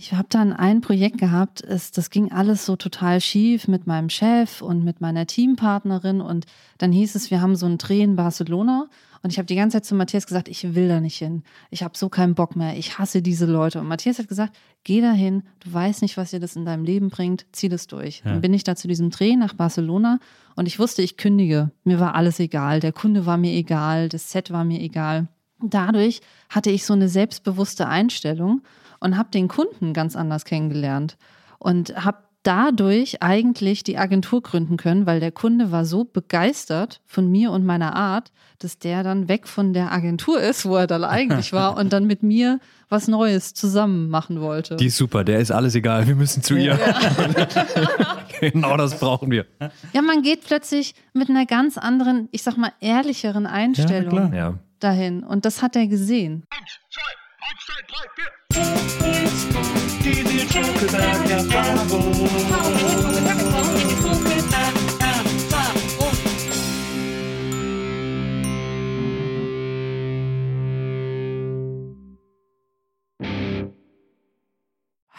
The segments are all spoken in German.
Ich habe dann ein Projekt gehabt, es, das ging alles so total schief mit meinem Chef und mit meiner Teampartnerin und dann hieß es, wir haben so einen Dreh in Barcelona und ich habe die ganze Zeit zu Matthias gesagt, ich will da nicht hin. Ich habe so keinen Bock mehr. Ich hasse diese Leute. Und Matthias hat gesagt, geh da hin. Du weißt nicht, was dir das in deinem Leben bringt. Zieh das durch. Ja. Dann bin ich da zu diesem Dreh nach Barcelona und ich wusste, ich kündige. Mir war alles egal. Der Kunde war mir egal. Das Set war mir egal. Dadurch hatte ich so eine selbstbewusste Einstellung und habe den Kunden ganz anders kennengelernt und habe dadurch eigentlich die Agentur gründen können, weil der Kunde war so begeistert von mir und meiner Art, dass der dann weg von der Agentur ist, wo er dann eigentlich war und dann mit mir was Neues zusammen machen wollte. Die ist super, der ist alles egal, wir müssen zu ihr. genau das brauchen wir. ja, man geht plötzlich mit einer ganz anderen, ich sag mal, ehrlicheren Einstellung Ja. dahin und das hat er gesehen.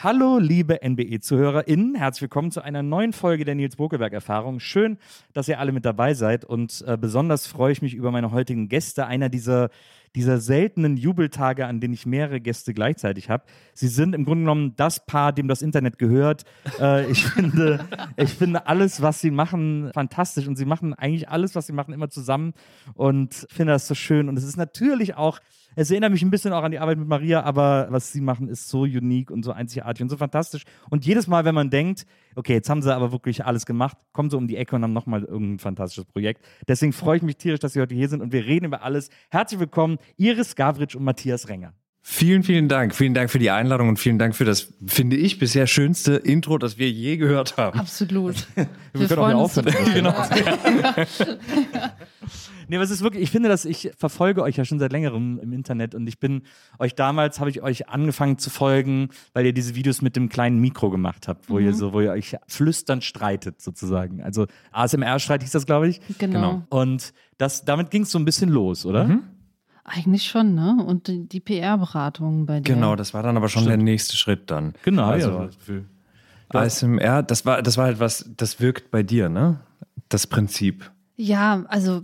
Hallo, liebe NBE-ZuhörerInnen. Herzlich willkommen zu einer neuen Folge der Nils Bokelberg-Erfahrung. Schön, dass ihr alle mit dabei seid und äh, besonders freue ich mich über meine heutigen Gäste. Einer dieser, dieser seltenen Jubeltage, an denen ich mehrere Gäste gleichzeitig habe. Sie sind im Grunde genommen das Paar, dem das Internet gehört. Äh, ich, finde, ich finde alles, was sie machen, fantastisch und sie machen eigentlich alles, was sie machen, immer zusammen und finde das so schön. Und es ist natürlich auch es erinnert mich ein bisschen auch an die Arbeit mit Maria, aber was sie machen, ist so unique und so einzigartig und so fantastisch. Und jedes Mal, wenn man denkt, okay, jetzt haben sie aber wirklich alles gemacht, kommen sie um die Ecke und haben nochmal irgendein fantastisches Projekt. Deswegen freue ich mich tierisch, dass Sie heute hier sind und wir reden über alles. Herzlich willkommen, Iris Gavritsch und Matthias Renger. Vielen, vielen Dank. Vielen Dank für die Einladung und vielen Dank für das, finde ich, bisher schönste Intro, das wir je gehört haben. Absolut. Wir, können auch aufhören. genau. Nee, aber es ist wirklich, ich finde, dass ich verfolge euch ja schon seit längerem im Internet und ich bin euch damals, habe ich euch angefangen zu folgen, weil ihr diese Videos mit dem kleinen Mikro gemacht habt, wo ihr so, wo ihr euch flüsternd streitet sozusagen. Also ASMR-Streit hieß das, glaube ich. Genau. Und das, damit ging es so ein bisschen los, oder? Eigentlich schon, ne? Und die, die PR-Beratung bei dir. Genau, das war dann aber schon der nächste Schritt dann. Genau, Also ja. ASMR, das war, das war halt was, das wirkt bei dir, ne? Das Prinzip. Ja, also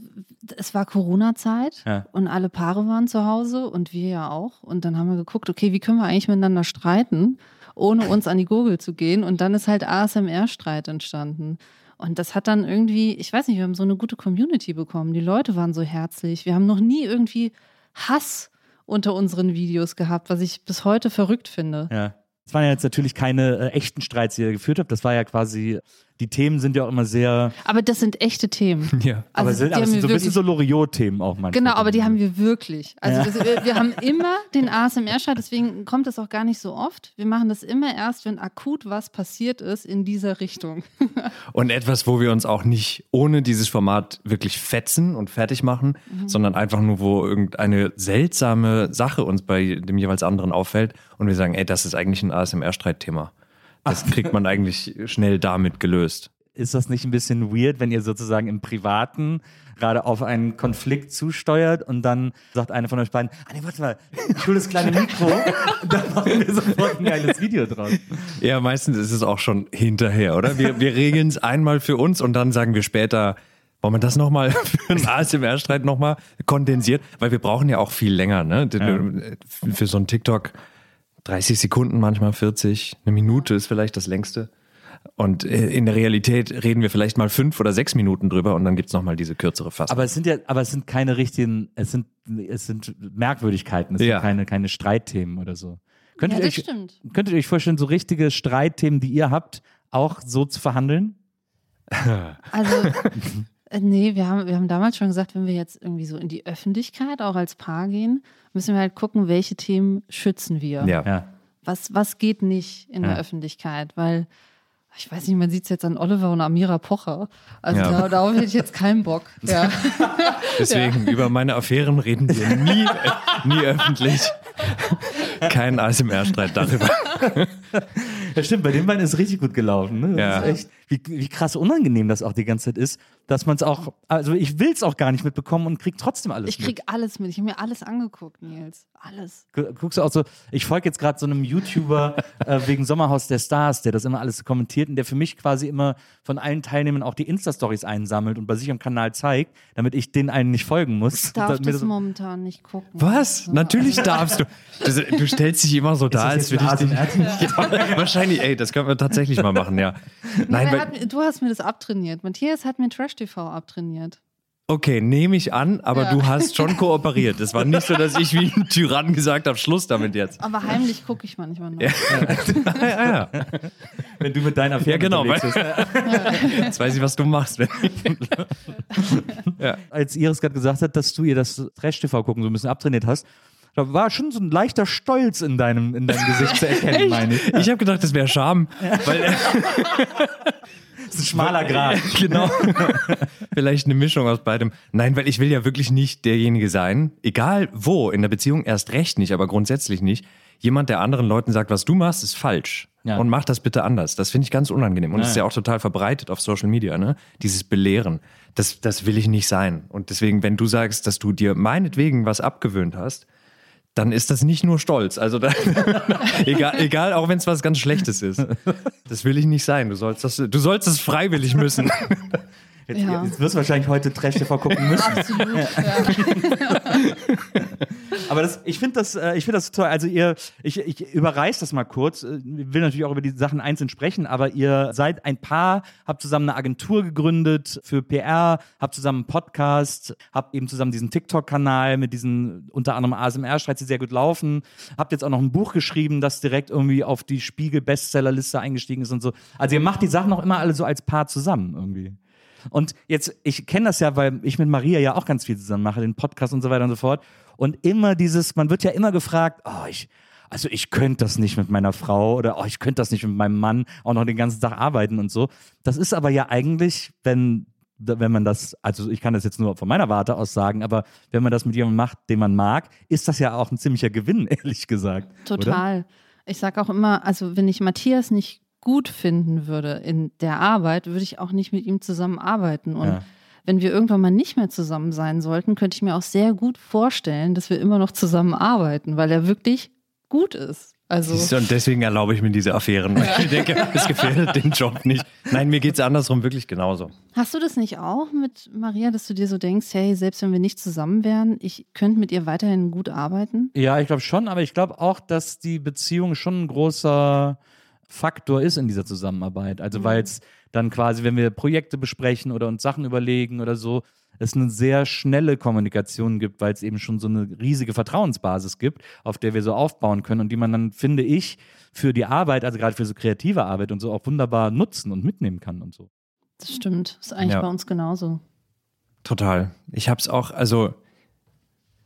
es war Corona-Zeit Ja. und alle Paare waren zu Hause und wir ja auch. Und dann haben wir geguckt, okay, wie können wir eigentlich miteinander streiten, ohne uns an die Gurgel zu gehen. Und dann ist halt ASMR-Streit entstanden. Und das hat dann irgendwie, ich weiß nicht, wir haben so eine gute Community bekommen. Die Leute waren so herzlich. Wir haben noch nie irgendwie Hass unter unseren Videos gehabt, was ich bis heute verrückt finde. Ja. Es waren ja jetzt natürlich keine äh, echten Streits, die ihr geführt habt. Das war ja quasi die Themen sind ja auch immer sehr, Aber das sind echte Themen. Ja. aber, Also, sind, die aber es sind so ein bisschen so Loriot-Themen auch manchmal. Genau, aber die haben wir wirklich. Also das, wir, wir haben immer den ASMR-Schalt, deswegen kommt das auch gar nicht so oft. Wir machen das immer erst, wenn akut was passiert ist in dieser Richtung. Und etwas, wo wir uns auch nicht ohne dieses Format wirklich fetzen und fertig machen, sondern einfach nur, wo irgendeine seltsame Sache uns bei dem jeweils anderen auffällt und wir sagen, ey, das ist eigentlich ein ASMR-Streitthema. Das kriegt man eigentlich schnell damit gelöst. Ist das nicht ein bisschen weird, wenn ihr sozusagen im Privaten gerade auf einen Konflikt zusteuert und dann sagt einer von euch beiden, ah nee, warte mal, ich hole das kleine Mikro und dann machen wir sofort ein geiles Video draus. Ja, meistens ist es auch schon hinterher, oder? Wir, wir regeln es einmal für uns und dann sagen wir später, wollen wir das nochmal für einen ASMR-Streit nochmal kondensiert? Weil wir brauchen ja auch viel länger, ne? Für so einen TikTok 30 Sekunden, manchmal 40, eine Minute ist vielleicht das längste. Und äh, in der Realität reden wir vielleicht mal fünf oder sechs Minuten drüber und dann gibt's noch nochmal diese kürzere Fassung. Aber es sind ja, aber es sind keine richtigen, es sind, es sind Merkwürdigkeiten, es Ja. sind keine, keine Streitthemen oder so. Könntet, Ja, ihr das euch, stimmt. könntet ihr euch vorstellen, so richtige Streitthemen, die ihr habt, auch so zu verhandeln? Also, äh, nee, wir haben, wir haben damals schon gesagt, wenn wir jetzt irgendwie so in die Öffentlichkeit auch als Paar gehen, müssen wir halt gucken, welche Themen schützen wir. ja. Ja. Was, was geht nicht in Ja. der Öffentlichkeit? Weil, ich weiß nicht, man sieht es jetzt an Oliver und Amira Pocher. Also Ja. da, darauf hätte ich jetzt keinen Bock. Ja. Deswegen, über meine Affären reden wir nie, nie öffentlich. Kein ASMR-Streit darüber. Ja, stimmt, bei den beiden ist es richtig gut gelaufen. Ne? Das Ja. ist echt, wie, wie krass unangenehm das auch die ganze Zeit ist, dass man es auch, also ich will es auch gar nicht mitbekommen und krieg trotzdem alles Ich krieg alles mit. Ich habe mir alles angeguckt, Nils. Alles. mit. Guckst du auch so, ich folge jetzt gerade so einem YouTuber äh, wegen Sommerhaus der Stars, der das immer alles kommentiert und der für mich quasi immer von allen Teilnehmern auch die Insta-Stories einsammelt und bei sich am Kanal zeigt, damit ich den einen nicht folgen muss. Ich darf das das- momentan nicht gucken. Was? Natürlich darfst du. Du, du stellst dich immer so da, als würde ich ein Ja, wahrscheinlich, ey, das können wir tatsächlich mal machen, ja. Nein, weil, hat, du hast mir das abtrainiert. Matthias hat mir Trash TV abtrainiert. okay, nehme ich an, aber Ja. du hast schon kooperiert. Es war nicht so, dass ich wie ein Tyrann gesagt habe, Schluss damit jetzt. Aber heimlich gucke ich manchmal noch. Ja, ja, ja. wenn du mit deinen Affären ja genau. unterwegs bist. jetzt weiß ich, was du machst. Wenn, Als Iris gerade gesagt hat, dass du ihr das Trash-TV gucken so ein bisschen abtrainiert hast, da war schon so ein leichter Stolz in deinem, in deinem Gesicht zu erkennen, meine ich. ich habe gedacht, das wäre Scham. Weil, Das ist ein schmaler Grad. genau. Vielleicht eine Mischung aus beidem. Nein, weil ich will ja wirklich nicht derjenige sein, egal wo, in der Beziehung erst recht nicht, aber grundsätzlich nicht. Jemand, der anderen Leuten sagt, was du machst, ist falsch. Ja. Und mach das bitte anders. Das finde ich ganz unangenehm. Und das ist ja auch total verbreitet auf Social Media, ne? Dieses Belehren. Das, das will ich nicht sein. Und deswegen, wenn du sagst, dass du dir meinetwegen was abgewöhnt hast, dann ist das nicht nur Stolz. Also da, egal, egal, auch wenn es was ganz Schlechtes ist. Das will ich nicht sein. Du sollst das, du sollst es freiwillig müssen. Jetzt, Ja. jetzt wirst du wahrscheinlich heute Trash-TV gucken müssen. Absolut. Ja. Aber das, ich finde das, äh, ich finde das toll. Also ihr, ich, ich überreiß das mal kurz. Äh, Ich will natürlich auch über die Sachen einzeln sprechen, aber ihr seid ein Paar, habt zusammen eine Agentur gegründet für PR, habt zusammen einen Podcast, habt eben zusammen diesen TikTok-Kanal mit diesen unter anderem ASMR-Streits, die sehr gut laufen. Habt jetzt auch noch ein Buch geschrieben, das direkt irgendwie auf die Spiegel-Bestsellerliste eingestiegen ist und so. Also ihr macht die Sachen auch immer alle so als Paar zusammen irgendwie. Und jetzt, ich kenne das ja, weil ich mit Maria ja auch ganz viel zusammen mache, den Podcast und so weiter und so fort. Und immer dieses, man wird ja immer gefragt, oh, ich, also ich könnte das nicht mit meiner Frau oder oh, ich könnte das nicht mit meinem Mann auch noch den ganzen Tag arbeiten und so. Das ist aber ja eigentlich, wenn, wenn man das, also ich kann das jetzt nur von meiner Warte aus sagen, aber wenn man das mit jemandem macht, den man mag, ist das ja auch ein ziemlicher Gewinn, ehrlich gesagt. Oder? Total. Ich sage auch immer, also wenn ich Matthias nicht gut finden würde in der Arbeit, würde ich auch nicht mit ihm zusammenarbeiten. Und Ja. wenn wir irgendwann mal nicht mehr zusammen sein sollten, könnte ich mir auch sehr gut vorstellen, dass wir immer noch zusammenarbeiten, weil er wirklich gut ist. Also Siehst du, Und deswegen erlaube ich mir diese Affären. Weil ich denke, es gefährdet den Job nicht. Nein, mir geht es andersrum wirklich genauso. hast du das nicht auch mit Maria, dass du dir so denkst, hey, selbst wenn wir nicht zusammen wären, ich könnte mit ihr weiterhin gut arbeiten? Ja, ich glaube schon, aber ich glaube auch, dass die Beziehung schon ein großer Faktor ist in dieser Zusammenarbeit. Also weil es dann quasi, wenn wir Projekte besprechen oder uns Sachen überlegen oder so, es eine sehr schnelle Kommunikation gibt, weil es eben schon so eine riesige Vertrauensbasis gibt, auf der wir so aufbauen können und die man dann, finde ich, für die Arbeit, also gerade für so kreative Arbeit und so auch wunderbar nutzen und mitnehmen kann und so. Das stimmt. Das ist eigentlich Ja. bei uns genauso. Total. Ich hab's auch, also,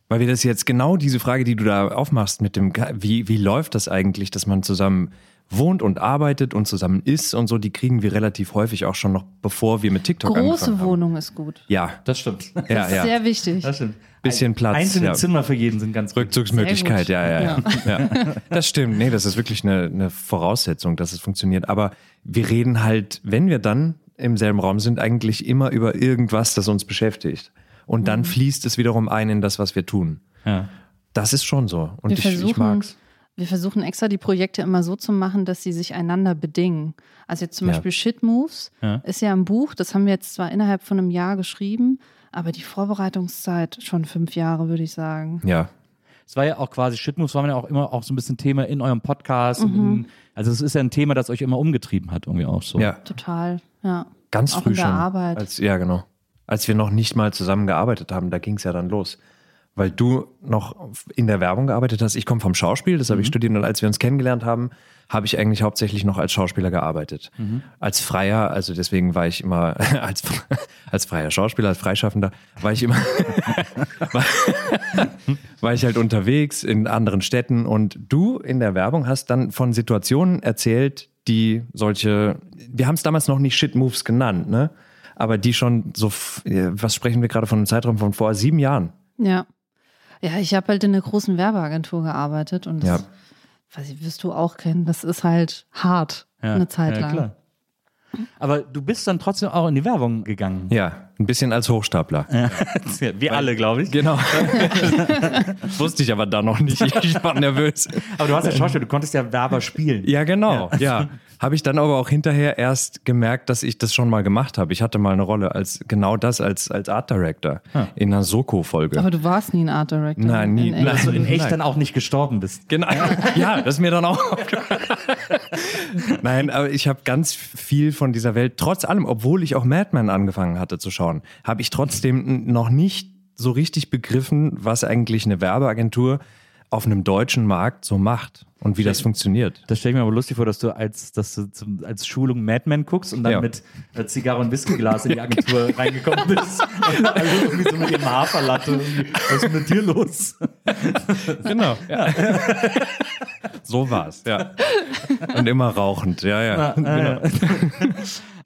weil wir das jetzt genau diese Frage, die du da aufmachst mit dem, wie, wie läuft das eigentlich, dass man zusammen wohnt und arbeitet und zusammen isst und so, die kriegen wir relativ häufig auch schon noch, bevor wir mit TikTok Große angefangen haben. Wohnung ist gut. Ja, Das stimmt. ja, Das ist ja. sehr wichtig. Das stimmt. Bisschen Platz, Einzelne ja. Zimmer für jeden sind ganz gut. Rückzugsmöglichkeit, ja, ja, ja, ja. Das stimmt. Nee, das ist wirklich eine, eine Voraussetzung, dass es funktioniert. Aber wir reden halt, wenn wir dann im selben Raum sind, eigentlich immer über irgendwas, das uns beschäftigt. Und Mhm. dann fließt es wiederum ein in das, was wir tun. Ja. Das ist schon so. Und Wir ich, ich mag's. Wir versuchen extra die Projekte immer so zu machen, dass sie sich einander bedingen. Also jetzt zum Ja. Beispiel Shit Moves Ja. ist ja ein Buch, das haben wir jetzt zwar innerhalb von einem Jahr geschrieben, aber die Vorbereitungszeit schon fünf Jahre, würde ich sagen. Ja. Es war ja auch quasi, Shitmoves war ja auch immer auch so ein bisschen Thema in eurem Podcast. Mhm. In, also es ist ja ein Thema, das euch immer umgetrieben hat, irgendwie auch so. Ja. Total, ja. Ganz Auch früh in der schon. Arbeit. Als, ja, genau. Als wir noch nicht mal zusammengearbeitet haben, da ging es ja dann los. Weil du noch in der Werbung gearbeitet hast. Ich komme vom Schauspiel, das Mhm. habe ich studiert. Und als wir uns kennengelernt haben, habe ich eigentlich hauptsächlich noch als Schauspieler gearbeitet. Mhm. Als Freier, also deswegen war ich immer, als, als freier Schauspieler, als Freischaffender, war ich immer, war, war ich halt unterwegs in anderen Städten. Und du in der Werbung hast dann von Situationen erzählt, die solche, wir haben es damals noch nicht Shit Moves genannt, ne? Aber die schon so, äh, was sprechen wir gerade von einem Zeitraum von vor sieben Jahren? Ja. Ja, ich habe halt in einer großen Werbeagentur gearbeitet und das, Ja. weiß ich, wirst du auch kennen, das ist halt hart, Ja. eine Zeit ja, lang. Klar. Aber du bist dann trotzdem auch in die Werbung gegangen. Ja, ein bisschen als Hochstapler. Wir alle, glaube ich. Genau. Wusste ich aber da noch nicht. Ich war nervös. Aber du hast ja Schauspiel, du konntest ja Werber spielen. Ja, genau. Ja. Habe ich dann aber auch hinterher erst gemerkt, dass ich das schon mal gemacht habe. Ich hatte mal eine Rolle als genau das als, als Art Director in einer Soko-Folge. Aber du warst nie ein Art Director. Nein, nie. In du in echt Nein. dann auch nicht gestorben bist. Genau. Ja, das ist mir dann auch. Nein, aber ich habe ganz viel von dieser Welt, trotz allem, obwohl ich auch Mad Men angefangen hatte zu schauen, habe ich trotzdem noch nicht so richtig begriffen, was eigentlich eine Werbeagentur auf einem deutschen Markt so macht und wie das funktioniert. Das stelle ich mir aber lustig vor, dass du als, dass du zum, als Schulung Mad Men guckst und dann Ja. mit äh, Zigarre und Whiskyglas in die Agentur reingekommen bist. Alle irgendwie so mit dem Haferlatte. Was ist mit dir los? Genau. Ja. so war's. Ja. Und immer rauchend. Ja, ja. Genau.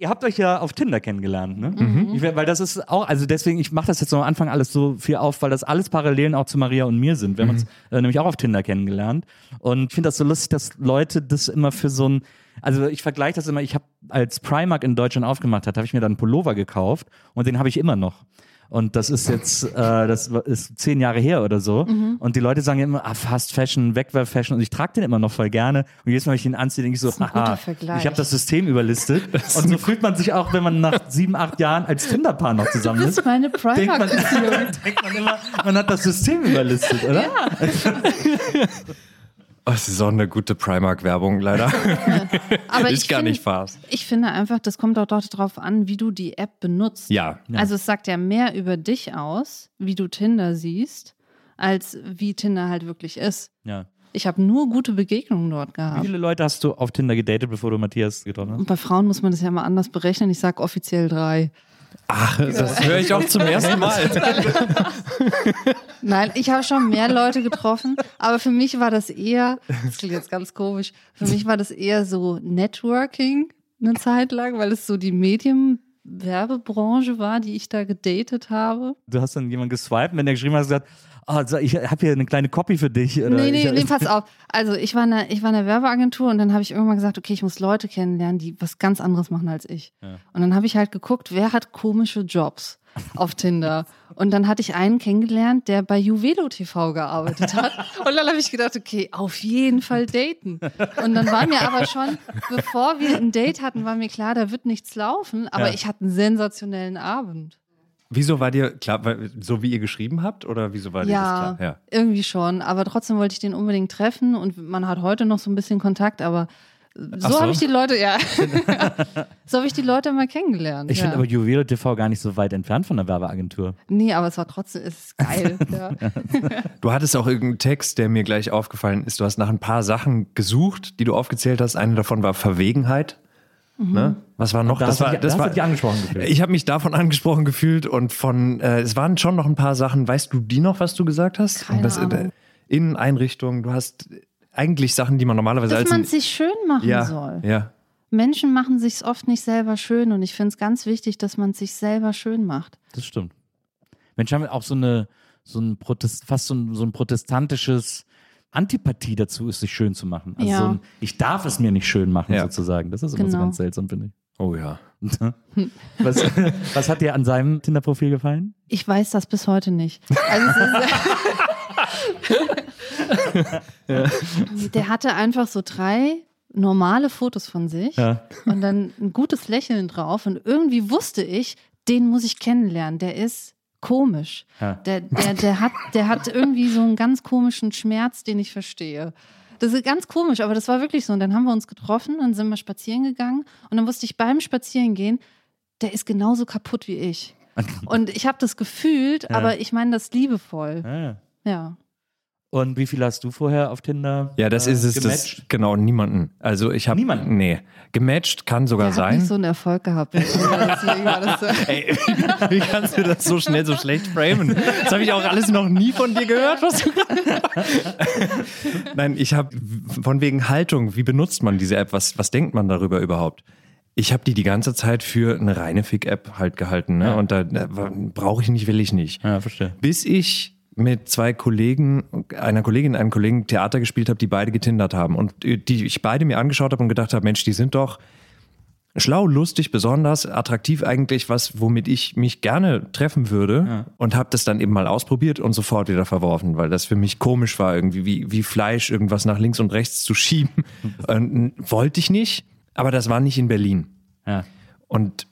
Ihr habt euch ja auf Tinder kennengelernt, ne? Mhm. Ich, weil das ist auch, also deswegen, ich mache das jetzt so am Anfang alles so viel auf, weil das alles Parallelen auch zu Maria und mir sind. Wir Mhm. haben uns äh, nämlich auch auf Tinder kennengelernt. Und ich finde das so lustig, dass Leute das immer für so ein, also ich vergleiche das immer, ich habe, als Primark in Deutschland aufgemacht hat, habe ich mir dann einen Pullover gekauft und den habe ich immer noch. Und das ist jetzt, äh, das ist zehn Jahre her oder so. Und die Leute sagen ja immer, ah, Fast Fashion, Wegwerf-Fashion. Und ich trage den immer noch voll gerne. Und jedes Mal, wenn ich ihn anziehe, denke ich so, ist haha, ich habe das System überlistet. Und so fühlt man sich auch, wenn man nach sieben, acht Jahren als Tinderpaar noch zusammen Das ist. ist meine Denkt man, denkt man immer, man hat das System überlistet, oder? Oh, es ist auch eine gute Primark-Werbung, leider. Aber ist ich gar find- nicht Spaß. Ich finde einfach, das kommt auch dort drauf an, wie du die App benutzt. Ja. Also es sagt ja mehr über dich aus, wie du Tinder siehst, als wie Tinder halt wirklich ist. Ja. Ich habe nur gute Begegnungen dort Wie gehabt. viele Leute hast du auf Tinder gedatet, bevor du Matthias getroffen hast? Und bei Frauen muss man das ja mal anders berechnen. Ich sage offiziell drei. Ach, das höre ich auch zum ersten Mal. Nein, ich habe schon mehr Leute getroffen, aber für mich war das eher, das klingt jetzt ganz komisch, für mich war das eher so Networking eine Zeit lang, weil es so die Medienwerbebranche war, die ich da gedatet habe. Du hast dann jemanden geswiped, wenn der geschrieben hat, gesagt, oh, so, ich habe hier eine kleine Copy für dich. Oder Nee, nee, ich, nee, pass auf. Also ich war in der, ich war in der Werbeagentur und dann habe ich irgendwann gesagt, okay, ich muss Leute kennenlernen, die was ganz anderes machen als ich. Und dann habe ich halt geguckt, wer hat komische Jobs auf Tinder. Und dann hatte ich einen kennengelernt, der bei Juvelo TV gearbeitet hat. Und dann habe ich gedacht, okay, auf jeden Fall daten. Und dann war mir aber schon, bevor wir ein Date hatten, war mir klar, da wird nichts laufen. Aber Ja. ich hatte einen sensationellen Abend. Wieso war dir klar, weil, so wie ihr geschrieben habt? Oder wieso war dir Ja, das klar? Ja. irgendwie schon. Aber trotzdem wollte ich den unbedingt treffen und man hat heute noch so ein bisschen Kontakt, aber So, so. habe ich die Leute, ja. so habe ich die Leute mal kennengelernt. Ich ja. finde aber Juwele TV gar nicht so weit entfernt von der Werbeagentur. Nee, aber es war trotzdem, es ist geil. ja. Du hattest auch irgendeinen Text, der mir gleich aufgefallen ist. Du hast nach ein paar Sachen gesucht, die du aufgezählt hast. Eine davon war Verwegenheit. Ne? Was war noch? Da das hast du war, das da hast war, du dich angesprochen gefühlt. Ich habe mich davon angesprochen gefühlt und von, äh, es waren schon noch ein paar Sachen. Weißt du die noch, was du gesagt hast? Keine das, Ahnung. Inneneinrichtung. Du hast eigentlich Sachen, die man normalerweise Dass als man ein- es sich schön machen ja, soll. ja. Menschen machen sich oft nicht selber schön und ich finde es ganz wichtig, dass man es sich selber schön macht. Das stimmt. Menschen haben auch so eine, so ein Protest, fast so ein, so ein protestantisches Antipathie dazu, es sich schön zu machen. Also Ja. so ein, ich darf es mir nicht schön machen, Ja. sozusagen. Das ist immer so Genau. ganz seltsam, finde ich. Oh ja. Was, was hat dir an seinem Tinder-Profil gefallen? Ich weiß das bis heute nicht. Also es ist, Der hatte einfach so drei normale Fotos von sich Ja. und dann ein gutes Lächeln drauf und irgendwie wusste ich, den muss ich kennenlernen. Der ist komisch. Ja. Der, der, der, hat, der hat irgendwie so einen ganz komischen Schmerz, den ich verstehe. Das ist ganz komisch, aber das war wirklich so. Und dann haben wir uns getroffen, dann sind wir spazieren gegangen und dann wusste ich beim Spazierengehen, der ist genauso kaputt wie ich. Und ich habe das gefühlt, aber ich meine das liebevoll. Ah. Ja. Und wie viel hast du vorher auf Tinder? Ja, das äh, ist es. Das, gematcht? genau, niemanden. Also ich habe Niemanden? Nee. Gematcht kann sogar Der hat sein. nicht so einen Erfolg gehabt. Das so. Ey, wie kannst du das so schnell so schlecht framen? Das habe ich auch alles noch nie von dir gehört. Was du Nein, ich habe von wegen Haltung, wie benutzt man diese App? Was, was denkt man darüber überhaupt? Ich habe die die ganze Zeit für eine reine Fick-App halt gehalten. Ne? Und da, da brauche ich nicht, will ich nicht. Ja, verstehe. Bis ich mit zwei Kollegen, einer Kollegin, einem Kollegen Theater gespielt habe, die beide getindert haben. Und die ich beide mir angeschaut habe und gedacht habe, Mensch, die sind doch schlau, lustig, besonders, attraktiv eigentlich, was, womit ich mich gerne treffen würde. Und habe das dann eben mal ausprobiert und sofort wieder verworfen, weil das für mich komisch war, irgendwie wie, wie Fleisch irgendwas nach links und rechts zu schieben. Und wollte ich nicht, aber das war nicht in Berlin. Ja. Und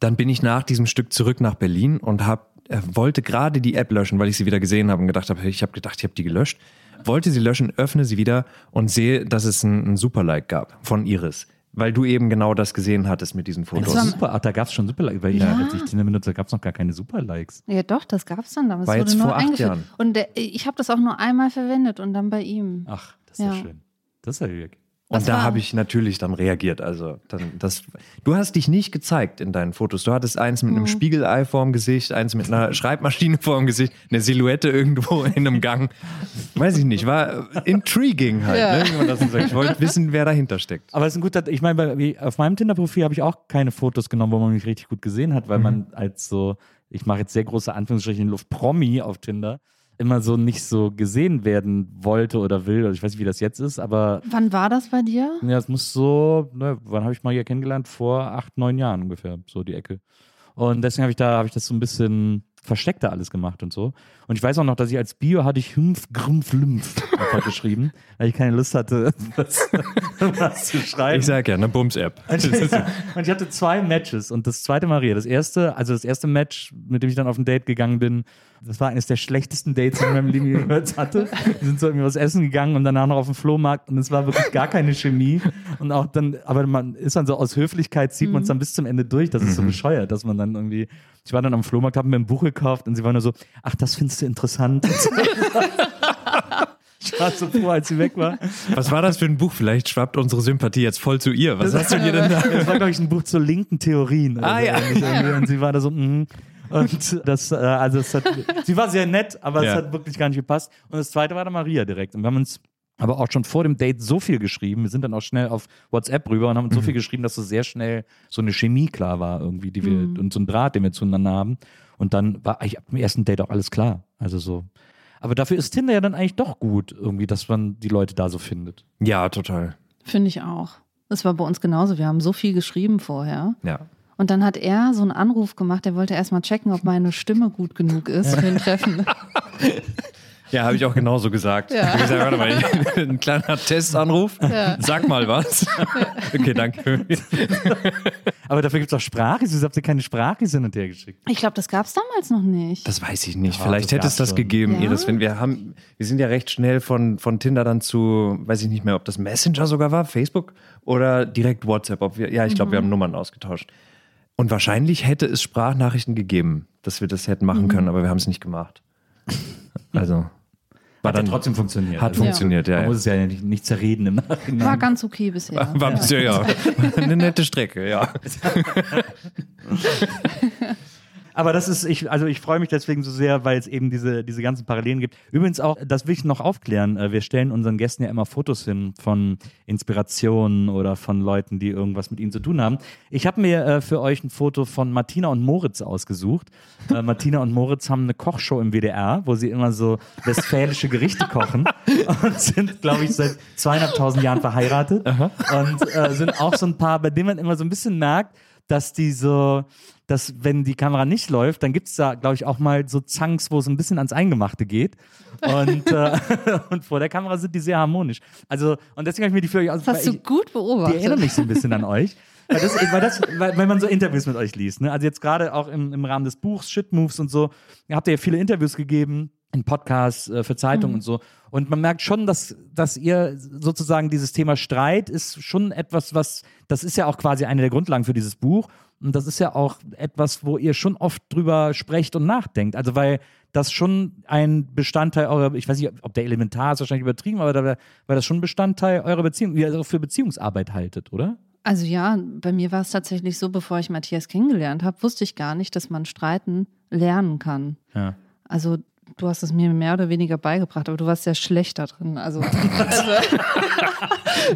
dann bin ich nach diesem Stück zurück nach Berlin und hab, äh, wollte gerade die App löschen, weil ich sie wieder gesehen habe und gedacht habe, ich habe gedacht, ich habe die gelöscht. Wollte sie löschen, öffne sie wieder und sehe, dass es ein, ein Super-Like gab von Iris. Weil du eben genau das gesehen hattest mit diesen Das Fotos. war super. Ach, da gab es schon Super-Likes. Weil Ja. als ich Tinder benutzt habe, gab es noch gar keine Super-Likes. Ja, doch, das gab es dann damals. War jetzt wurde nur vor acht eingeführt. Jahren. Und der, ich habe das auch nur einmal verwendet und dann bei ihm. Ach, das ist ja, Ja. schön. Das ist ja wirklich. Und da habe ich natürlich dann reagiert. Also dann, das, du hast dich nicht gezeigt in deinen Fotos. Du hattest eins mit Mhm. einem Spiegelei vorm Gesicht, eins mit einer Schreibmaschine vorm Gesicht, eine Silhouette irgendwo in einem Gang. Weiß ich nicht, war intriguing halt. Ja. Ne, wie man das so sagt. Ich wollte wissen, wer dahinter steckt. Aber es ist ein guter, ich meine, auf meinem Tinder-Profil habe ich auch keine Fotos genommen, wo man mich richtig gut gesehen hat, weil man als so, ich mache jetzt sehr große Anführungsstriche in Luft, Promi auf Tinder, immer so nicht so gesehen werden wollte oder will. Also ich weiß nicht, wie das jetzt ist, aber Wann war das bei dir? ja, es muss so, ne, wann habe ich mal hier kennengelernt? Vor acht, neun Jahren ungefähr, so die Ecke. Und deswegen habe ich da, habe ich das so ein bisschen versteckter alles gemacht und so. Und ich weiß auch noch, dass ich als Bio hatte ich Hümpf, Grumpf, Lymph einfach geschrieben, weil ich keine Lust hatte, was, was zu schreiben. Ich sag ja, eine Bums-App. Und ich hatte zwei Matches und das zweite Maria. Das erste, also das erste Match, mit dem ich dann auf ein Date gegangen bin, das war eines der schlechtesten Dates, die ich in meinem Leben jemals hatte. Wir sind so irgendwie was essen gegangen und danach noch auf den Flohmarkt und es war wirklich gar keine Chemie. Und auch dann, aber man ist dann so aus Höflichkeit, zieht man es dann bis zum Ende durch. Das ist so bescheuert, dass man dann irgendwie, ich war dann am Flohmarkt, habe mir ein Buch gekauft und sie war nur so, ach, das findest du interessant. ich war so froh, als sie weg war. Was war das für ein Buch? Vielleicht schwappt unsere Sympathie jetzt voll zu ihr. Was hast du dir denn da? Das war, glaube ich, ein Buch zur linken Theorien. Ah, so ja. irgendwie. Und sie war da so, mhm. Und das, äh, also es hat, sie war sehr nett, aber Ja. es hat wirklich gar nicht gepasst. Und das zweite war dann Maria direkt. Und wir haben uns aber auch schon vor dem Date so viel geschrieben. Wir sind dann auch schnell auf WhatsApp rüber und haben uns so viel geschrieben, dass so sehr schnell so eine Chemie klar war irgendwie, die wir, und so ein Draht, den wir zueinander haben. Und dann war eigentlich ab dem ersten Date auch alles klar. Also so. Aber dafür ist Tinder ja dann eigentlich doch gut, irgendwie, dass man die Leute da so findet. Ja, total. Finde ich auch. Das war bei uns genauso. Wir haben so viel geschrieben vorher. Ja. Und dann hat er so einen Anruf gemacht. Er wollte erstmal checken, ob meine Stimme gut genug ist für ein Treffen. Ja, habe ich auch genauso gesagt. Ja. Ich gesagt, warte mal, ein kleiner Testanruf. Ja. Sag mal was. Okay, danke. Aber dafür gibt es auch Sprache. Wieso habt ihr keine Sprache hin und her geschickt? Ich glaube, das gab es damals noch nicht. Das weiß ich nicht. Ja, Vielleicht hätte es das schon. gegeben, Ja? Iris. Wenn wir haben, wir sind ja recht schnell von, von Tinder dann zu, weiß ich nicht mehr, ob das Messenger sogar war, Facebook oder direkt WhatsApp. Ob wir, ja, ich glaube, wir haben Nummern ausgetauscht. Und wahrscheinlich hätte es Sprachnachrichten gegeben, dass wir das hätten machen können, aber wir haben es nicht gemacht. Also war Hat dann ja trotzdem funktioniert. Hat Also, funktioniert, ja. Man ja. muss es ja nicht, nicht zerreden im Nachhinein. War ganz okay bisher. War bisher, ja. Eine nette Strecke, ja. Aber das ist, ich, also ich freue mich deswegen so sehr, weil es eben diese, diese ganzen Parallelen gibt. Übrigens auch, das will ich noch aufklären. äh, Wir stellen unseren Gästen ja immer Fotos hin von Inspirationen oder von Leuten, die irgendwas mit ihnen zu tun haben. Ich habe mir äh, für euch ein Foto von Martina und Moritz ausgesucht. Äh, Martina und Moritz haben eine Kochshow im WDR, wo sie immer so westfälische Gerichte kochen und sind, glaube ich, seit zweieinhalbtausend Jahren verheiratet und äh, sind auch so ein paar, bei denen man immer so ein bisschen merkt, dass die so, dass wenn die Kamera nicht läuft, dann gibt es da, glaube ich, auch mal so Zanks, wo es ein bisschen ans Eingemachte geht. Und, äh, und vor der Kamera sind die sehr harmonisch. Also, und deswegen habe ich mir die für euch aus. Das hast du ich, gut die beobachtet. erinnern mich so ein bisschen an euch. Weil, das, weil, das, weil, weil man so Interviews mit euch liest. Ne? Also jetzt gerade auch im, im Rahmen des Buchs Shit Moves und so, habt ihr ja viele Interviews gegeben in Podcasts, äh, für Zeitungen und so. Und man merkt schon, dass, dass ihr sozusagen dieses Thema Streit ist schon etwas, was, das ist ja auch quasi eine der Grundlagen für dieses Buch. Und das ist ja auch etwas, wo ihr schon oft drüber sprecht und nachdenkt. Also weil das schon ein Bestandteil eurer, ich weiß nicht, ob der Elementar ist wahrscheinlich übertrieben, aber da, weil das schon ein Bestandteil eurer Beziehung, wie ihr also für Beziehungsarbeit haltet, oder? Also ja, bei mir war es tatsächlich so, bevor ich Matthias kennengelernt habe, wusste ich gar nicht, dass man streiten lernen kann. Ja. Also du hast es mir mehr oder weniger beigebracht, aber du warst sehr schlecht da drin. Also, also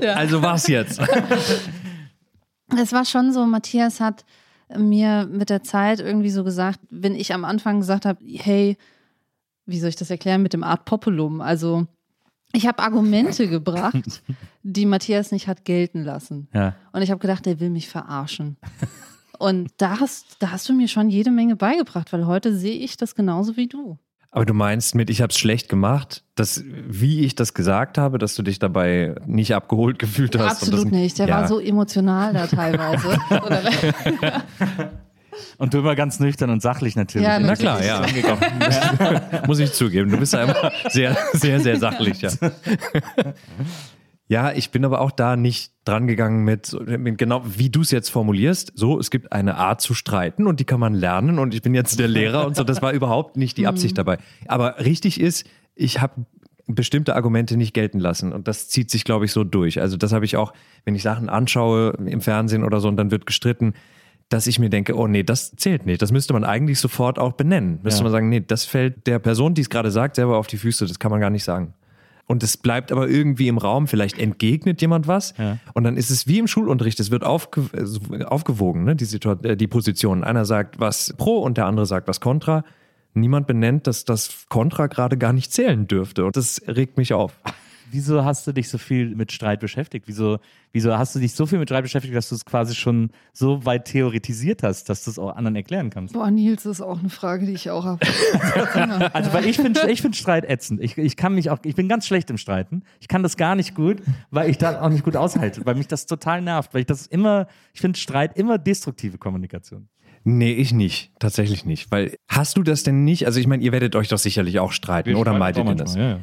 Also was jetzt? es war schon so, Matthias hat mir mit der Zeit irgendwie so gesagt, wenn ich am Anfang gesagt habe, hey, wie soll ich das erklären mit dem Art Populum? Also ich habe Argumente gebracht, die Matthias nicht hat gelten lassen. Ja. Und ich habe gedacht, der will mich verarschen. Und da hast, da hast du mir schon jede Menge beigebracht, weil heute sehe ich das genauso wie du. Aber du meinst mit, ich habe es schlecht gemacht, dass, wie ich das gesagt habe, dass du dich dabei nicht abgeholt gefühlt hast. und Absolut das, nicht. Der ja. war so emotional da teilweise. Und du immer ganz nüchtern und sachlich natürlich. Ja, Na klar, ja. Doch, Muss ich zugeben. Du bist ja immer sehr, sehr, sehr sachlich. Ja. ja, ich bin aber auch da nicht dran gegangen mit, mit genau wie du es jetzt formulierst. So, es gibt eine Art zu streiten und die kann man lernen und ich bin jetzt der Lehrer und so. Das war überhaupt nicht die Absicht dabei. Aber richtig ist, ich habe bestimmte Argumente nicht gelten lassen und das zieht sich, glaube ich, so durch. Also das habe ich auch, wenn ich Sachen anschaue im Fernsehen oder so und dann wird gestritten, dass ich mir denke, oh nee, das zählt nicht. Das müsste man eigentlich sofort auch benennen. Müsste Ja. man sagen, nee, das fällt der Person, die es gerade sagt, selber auf die Füße. Das kann man gar nicht sagen. Und es bleibt aber irgendwie im Raum. Vielleicht entgegnet jemand was. Ja. Und dann ist es wie im Schulunterricht. Es wird aufge äh, aufgewogen, ne? die, Situa- äh, die Position. Einer sagt was pro und der andere sagt was kontra. Niemand benennt, dass das Kontra gerade gar nicht zählen dürfte. Und das regt mich auf. Wieso hast du dich so viel mit Streit beschäftigt? Wieso, wieso hast du dich so viel mit Streit beschäftigt, dass du es quasi schon so weit theoretisiert hast, dass du es auch anderen erklären kannst? boah, Nils, das ist auch eine Frage, die ich auch habe. Also, weil ich finde ich find Streit ätzend. Ich, ich kann mich auch, ich bin ganz schlecht im Streiten. Ich kann das gar nicht gut, weil ich das auch nicht gut aushalte, weil mich das total nervt, weil ich das immer, ich finde Streit immer destruktive Kommunikation. Nee, ich nicht. Tatsächlich nicht. Weil hast du das denn nicht? Also ich meine, ihr werdet euch doch sicherlich auch streiten oder meidet ihr das? Ja, ja.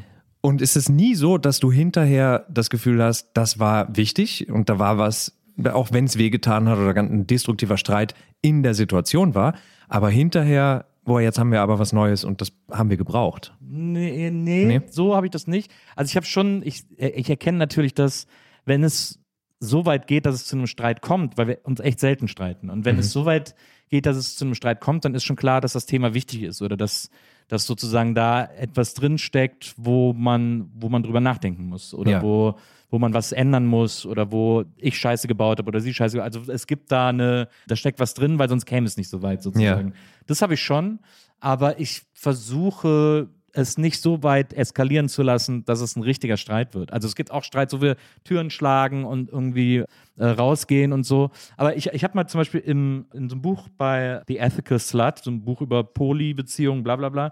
Und ist es nie so, dass du hinterher das Gefühl hast, das war wichtig und da war was, auch wenn es wehgetan hat oder ein destruktiver Streit in der Situation war, aber hinterher, boah, jetzt haben wir aber was Neues und das haben wir gebraucht. Nee, nee, Nee? so habe ich das nicht. Also ich habe schon, ich, ich erkenne natürlich, dass wenn es so weit geht, dass es zu einem Streit kommt, weil wir uns echt selten streiten. Und wenn es so weit geht, dass es zu einem Streit kommt, dann ist schon klar, dass das Thema wichtig ist oder dass, dass sozusagen da etwas drinsteckt, wo man, wo man drüber nachdenken muss oder Ja. wo, wo man was ändern muss oder wo ich Scheiße gebaut habe oder sie Scheiße. Also es gibt da eine, da steckt was drin, weil sonst käme es nicht so weit sozusagen. Das habe ich schon, aber ich versuche es nicht so weit eskalieren zu lassen, dass es ein richtiger Streit wird. Also es gibt auch Streit, so wir Türen schlagen und irgendwie äh, rausgehen und so. Aber ich, ich habe mal zum Beispiel im, in so einem Buch bei The Ethical Slut, so ein Buch über Poly-Beziehungen, bla bla bla,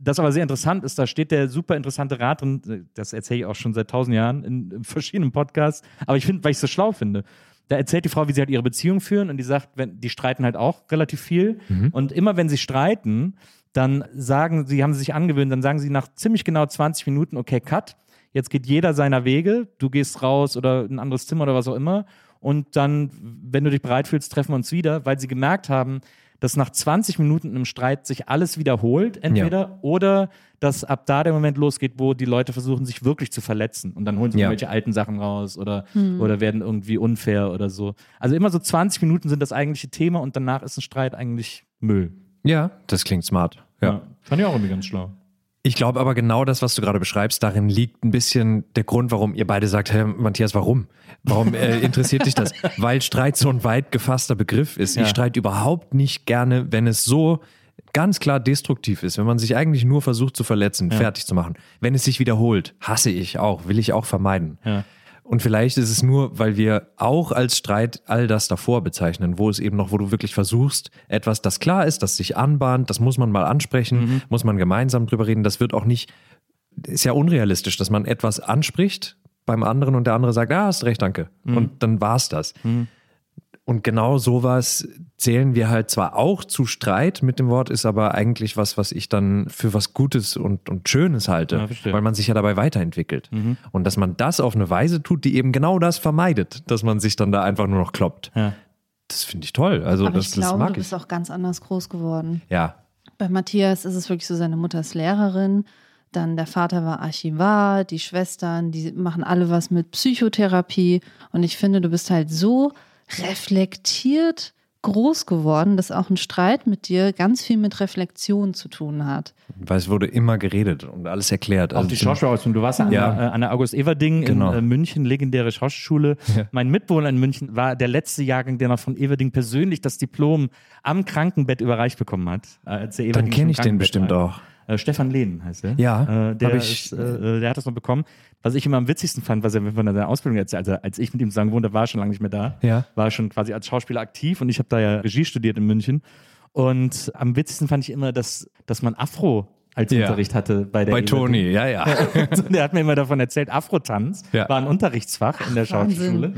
das aber sehr interessant ist, da steht der super interessante Rat drin, das erzähle ich auch schon seit tausend Jahren in, in verschiedenen Podcasts, aber ich finde, weil ich es so schlau finde. Da erzählt die Frau, wie sie halt ihre Beziehung führen und die sagt, wenn, die streiten halt auch relativ viel. Und immer wenn sie streiten, dann sagen sie, haben sie sich angewöhnt, dann sagen sie nach ziemlich genau 20 Minuten, okay, cut, jetzt geht jeder seiner Wege, du gehst raus oder in ein anderes Zimmer oder was auch immer. Und dann, wenn du dich bereit fühlst, treffen wir uns wieder, weil sie gemerkt haben, dass nach 20 Minuten im Streit sich alles wiederholt, entweder, oder dass ab da der Moment losgeht, wo die Leute versuchen, sich wirklich zu verletzen. Und dann holen sie Ja. irgendwelche alten Sachen raus oder, oder werden irgendwie unfair oder so. Also immer so 20 Minuten sind das eigentliche Thema und danach ist ein Streit eigentlich Müll. Ja, das klingt smart. Ja. Fand ich auch irgendwie ganz schlau. Ich glaube aber genau das, was du gerade beschreibst, darin liegt ein bisschen der Grund, warum ihr beide sagt, Herr Matthias, warum? Warum äh, interessiert dich das? Weil Streit so ein weit gefasster Begriff ist. Ja. Ich streite überhaupt nicht gerne, wenn es so ganz klar destruktiv ist, wenn man sich eigentlich nur versucht zu verletzen, fertig zu machen. Wenn es sich wiederholt, hasse ich auch, will ich auch vermeiden. Ja. Und vielleicht ist es nur, weil wir auch als Streit all das davor bezeichnen, wo es eben noch, wo du wirklich versuchst, etwas, das klar ist, das sich anbahnt, das muss man mal ansprechen, muss man gemeinsam drüber reden. Das wird auch nicht, ist ja unrealistisch, dass man etwas anspricht beim anderen und der andere sagt, ah, hast recht, danke. Und dann war's das. Und genau sowas zählen wir halt zwar auch zu Streit mit dem Wort, ist aber eigentlich was, was ich dann für was Gutes und, und Schönes halte, Ja, weil man sich ja dabei weiterentwickelt. Und dass man das auf eine Weise tut, die eben genau das vermeidet, dass man sich dann da einfach nur noch kloppt. Ja. Das finde ich toll. Also Aber das, ich das glaube, mag du ich. bist auch ganz anders groß geworden. Ja, Bei Matthias ist es wirklich so, seine Mutter ist Lehrerin, dann der Vater war Archivar, die Schwestern, die machen alle was mit Psychotherapie. Und ich finde, du bist halt so reflektiert groß geworden, dass auch ein Streit mit dir ganz viel mit Reflexion zu tun hat. weil es wurde immer geredet und alles erklärt. Auch Also die zum- Schauspielausbildung. Du warst ja an, Ja. der, äh, an der August Everding Genau. in äh, München, legendäre Schauspielschule. Mein Mitbewohner in München war der letzte Jahrgang, der noch von Everding persönlich das Diplom am Krankenbett überreicht bekommen hat. äh, Als der Dann kenne ich den bestimmt war. auch. Äh, Stefan Lehn heißt er. Ja, äh, der, ich- ist, äh, der hat das noch bekommen. Was ich immer am witzigsten fand, was er von seiner Ausbildung erzählt, also als ich mit ihm zusammen wohnte, war er schon lange nicht mehr da. Ja. War er schon quasi als Schauspieler aktiv und ich habe da ja Regie studiert in München. Und am witzigsten fand ich immer, dass, dass man Afro als Ja. Unterricht hatte bei der Bei. Toni, ja, ja. Der hat mir immer davon erzählt, Afrotanz Ja. war ein Unterrichtsfach in der Wahnsinn. Schauspielschule.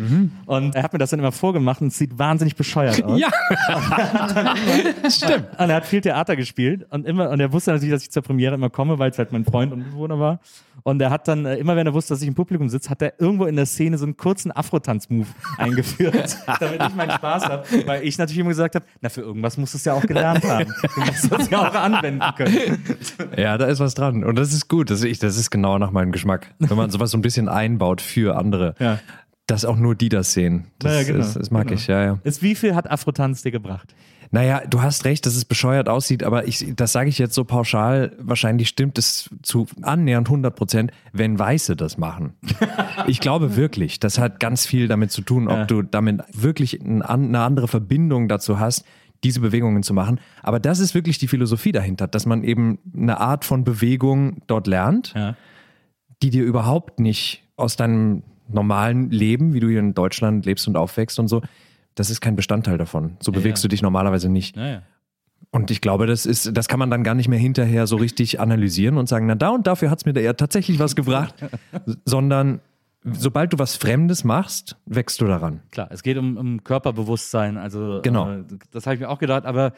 Und er hat mir das dann immer vorgemacht und es sieht wahnsinnig bescheuert aus. Ja, stimmt. Und er hat viel Theater gespielt und immer, und er wusste natürlich, dass ich zur Premiere immer komme, weil es halt mein Freund und Bewohner war. Und er hat dann, äh, immer wenn er wusste, dass ich im Publikum sitze, hat er irgendwo in der Szene so einen kurzen Afrotanz-Move eingeführt, damit ich meinen Spaß habe. Weil ich natürlich immer gesagt habe, na, für irgendwas musst du es ja auch gelernt haben. Du musst das ja auch anwenden können. Ja, da ist was dran. Und das ist gut. Das ist, das ist genau nach meinem Geschmack. Wenn man sowas so ein bisschen einbaut für andere, Ja. dass auch nur die das sehen. Das, Ja, ja, genau. ist, das mag Genau. ich, ja, ja. Ist, wie viel hat Afrotanz dir gebracht? Naja, du hast recht, dass es bescheuert aussieht, aber ich, das sage ich jetzt so pauschal. Wahrscheinlich stimmt es zu annähernd 100 Prozent, wenn Weiße das machen. Ich glaube wirklich, das hat ganz viel damit zu tun, ob Ja. du damit wirklich eine andere Verbindung dazu hast, diese Bewegungen zu machen. Aber das ist wirklich die Philosophie dahinter, dass man eben eine Art von Bewegung dort lernt, Ja. die dir überhaupt nicht aus deinem normalen Leben, wie du hier in Deutschland lebst und aufwächst und so, das ist kein Bestandteil davon. So bewegst ja. du dich normalerweise nicht. Und ich glaube, das ist, das kann man dann gar nicht mehr hinterher so richtig analysieren und sagen, na da und dafür hat es mir da ja tatsächlich was gebracht, sondern sobald du was Fremdes machst, wächst du daran. Klar, es geht um, um Körperbewusstsein, also Genau. äh, das habe ich mir auch gedacht, aber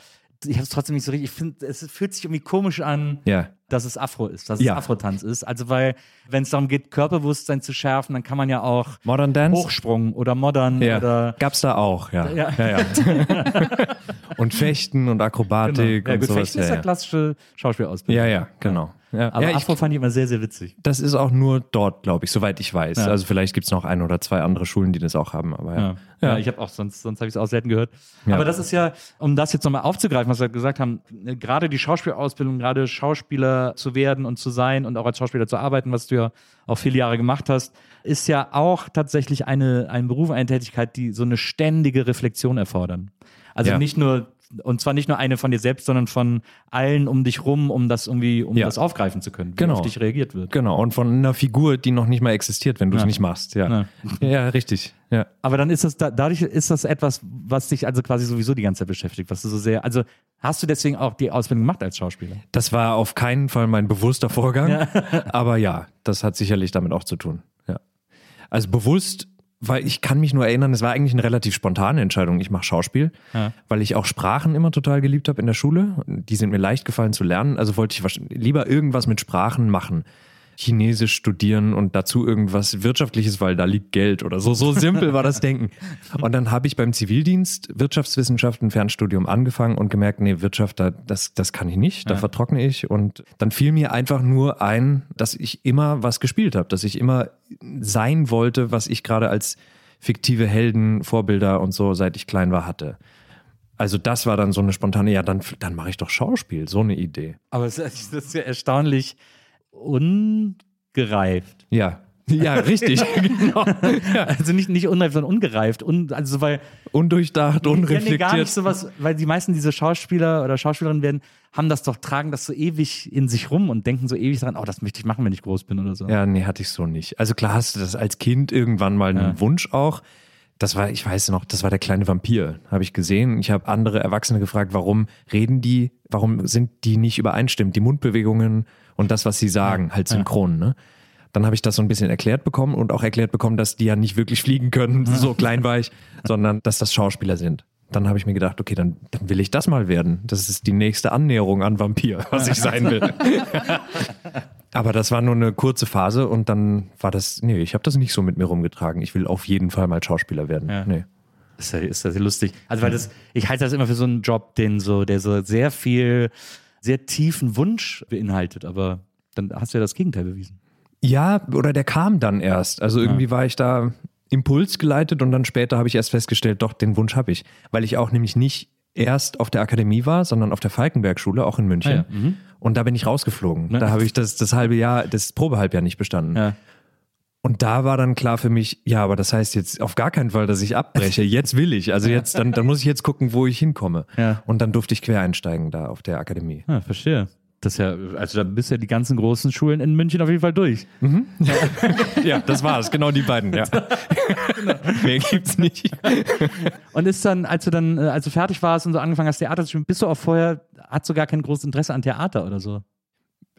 ich habe es trotzdem nicht so richtig, ich finde, es fühlt sich irgendwie komisch an, Ja. dass es Afro ist, dass Ja. es Afrotanz ist. Also weil, wenn es darum geht, Körperbewusstsein zu schärfen, dann kann man ja auch Modern Dance? Hochsprung oder Modern Ja. oder Gab's da auch, ja. Ja. ja, ja. und Fechten und Akrobatik ja, und gut, sowas. Fechten ist Ja, ja ja. klassische Schauspielausbildung. ja, ja, genau. Ja, Aber ja, ich, Afro fand ich immer sehr, sehr witzig. das ist auch nur dort, glaube ich, soweit ich weiß. Ja. Also vielleicht gibt's noch ein oder zwei andere Schulen, die das auch haben. Aber ja. Ja, ich habe auch sonst, sonst habe ich es auch selten gehört. Aber das ist ja, um das jetzt nochmal aufzugreifen, was wir gesagt haben, äh, gerade die Schauspielausbildung, gerade Schauspieler zu werden und zu sein und auch als Schauspieler zu arbeiten, was du ja auch viele Jahre gemacht hast, ist ja auch tatsächlich eine, ein Beruf, eine Tätigkeit, die so eine ständige Reflexion erfordern. Also nicht nur und zwar nicht nur eine von dir selbst, sondern von allen um dich rum, um das irgendwie, um Ja. das aufgreifen zu können, wie Genau. auf dich reagiert wird. Genau, und von einer Figur, die noch nicht mal existiert, wenn du es Ja. nicht machst. Ja. Ja. ja, richtig. Ja. Aber dann ist das da, dadurch ist das etwas, was dich also quasi sowieso die ganze Zeit beschäftigt, was du so sehr, also hast du deswegen auch die Ausbildung gemacht als Schauspieler? Das war auf keinen Fall mein bewusster Vorgang, aber ja, das hat sicherlich damit auch zu tun. Ja. Also bewusst, weil ich kann mich nur erinnern, es war eigentlich eine relativ spontane Entscheidung. Ich mache Schauspiel, Ja. weil ich auch Sprachen immer total geliebt habe in der Schule. Die sind mir leicht gefallen zu lernen, also wollte ich lieber irgendwas mit Sprachen machen. Chinesisch studieren und dazu irgendwas Wirtschaftliches, weil da liegt Geld oder so. So simpel war das Denken. Und dann habe ich beim Zivildienst Wirtschaftswissenschaften Fernstudium angefangen und gemerkt, nee, Wirtschaft, da, das, das kann ich nicht, da vertrockne ich. Und dann fiel mir einfach nur ein, dass ich immer was gespielt habe, dass ich immer sein wollte, was ich gerade als fiktive Helden, Vorbilder und so, seit ich klein war, hatte. Also das war dann so eine spontane, ja, dann, dann mache ich doch Schauspiel, so eine Idee. Aber es ist, das ist ja erstaunlich ungereift. Ja, ja, richtig, genau. Also nicht, nicht unreif, sondern ungereift. Un, also weil Undurchdacht, Ich unreflektiert. gar nicht sowas, weil die meisten diese Schauspieler oder Schauspielerinnen werden, haben das doch, tragen das so ewig in sich rum und denken so ewig daran, oh, das möchte ich machen, wenn ich groß bin oder so. Ja, nee, hatte ich so nicht. Also klar hast du das als Kind irgendwann mal einen Ja. Wunsch auch. Das war, ich weiß noch, das war der kleine Vampir, habe ich gesehen. Ich habe andere Erwachsene gefragt, warum reden die, warum sind die nicht übereinstimmt, die Mundbewegungen und das, was sie sagen, halt synchron, ne? Dann habe ich das so ein bisschen erklärt bekommen und auch erklärt bekommen, dass die ja nicht wirklich fliegen können, so klein war ich, sondern dass das Schauspieler sind. Dann habe ich mir gedacht, okay, dann, dann will ich das mal werden. Das ist die nächste Annäherung an Vampir, was ich sein will. Aber das war nur eine kurze Phase und dann war das, nee, ich habe das nicht so mit mir rumgetragen. Ich will auf jeden Fall mal Schauspieler werden. Ja. Nee. Ist ja, ist ja sehr lustig. Also, weil das, ich halte das immer für so einen Job, den so, der so sehr viel, sehr tiefen Wunsch beinhaltet, aber dann hast du ja das Gegenteil bewiesen. Ja, oder der kam dann erst. Also irgendwie war ich da impulsgeleitet und dann später habe ich erst festgestellt, doch, den Wunsch habe ich. Weil ich auch nämlich nicht erst auf der Akademie war, sondern auf der Falkenberg-Schule, auch in München. Ah ja, mhm. Und da bin ich rausgeflogen. Ne? Da habe ich das, das halbe Jahr, das Probehalbjahr nicht bestanden. Ja. Und da war dann klar für mich, ja, aber das heißt jetzt auf gar keinen Fall, dass ich abbreche. Jetzt will ich. Also jetzt, dann, dann muss ich jetzt gucken, wo ich hinkomme. Ja. Und dann durfte ich quer einsteigen da auf der Akademie. Ah, verstehe. Das ist ja, also da bist ja die ganzen großen Schulen in München auf jeden Fall durch. Ja, das war's. Genau die beiden, ja. Mehr gibt's nicht. Und ist dann, als du dann, äh, als du fertig warst und so angefangen hast, Theater zu spielen, bist du auch vorher, hast du gar kein großes Interesse an Theater oder so?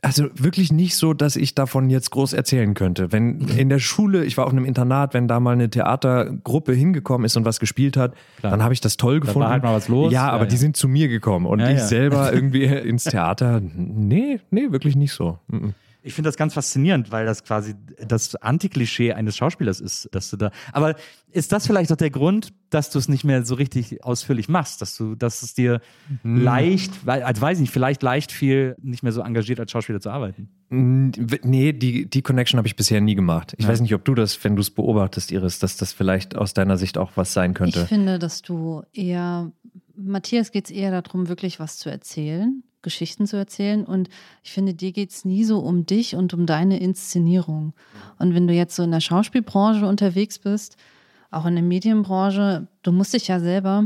Also wirklich nicht so, dass ich davon jetzt groß erzählen könnte. Wenn in der Schule, ich war auf einem Internat, wenn da mal eine Theatergruppe hingekommen ist und was gespielt hat, Klar. dann habe ich das toll Da war gefunden. halt mal was los. Ja, Ja, aber ja. die sind zu mir gekommen und Ja, ich ja. selber irgendwie ins Theater, nee, nee, wirklich nicht so. Mhm. Ich finde das ganz faszinierend, weil das quasi das Antiklischee eines Schauspielers ist, dass du da. Aber ist das vielleicht auch der Grund, dass du es nicht mehr so richtig ausführlich machst, dass du, dass es dir Hm. leicht, weil, also weiß ich nicht, vielleicht leicht viel nicht mehr so engagiert als Schauspieler zu arbeiten? Nee, die, die Connection habe ich bisher nie gemacht. Ich weiß nicht, ob du das, wenn du es beobachtest, Iris, dass das vielleicht aus deiner Sicht auch was sein Ich könnte. finde, dass du eher, Matthias geht es eher darum, wirklich was zu erzählen, Geschichten zu erzählen. Und ich finde, dir geht es nie so um dich und um deine Inszenierung. Und wenn du jetzt so in der Schauspielbranche unterwegs bist, auch in der Medienbranche, du musst dich ja selber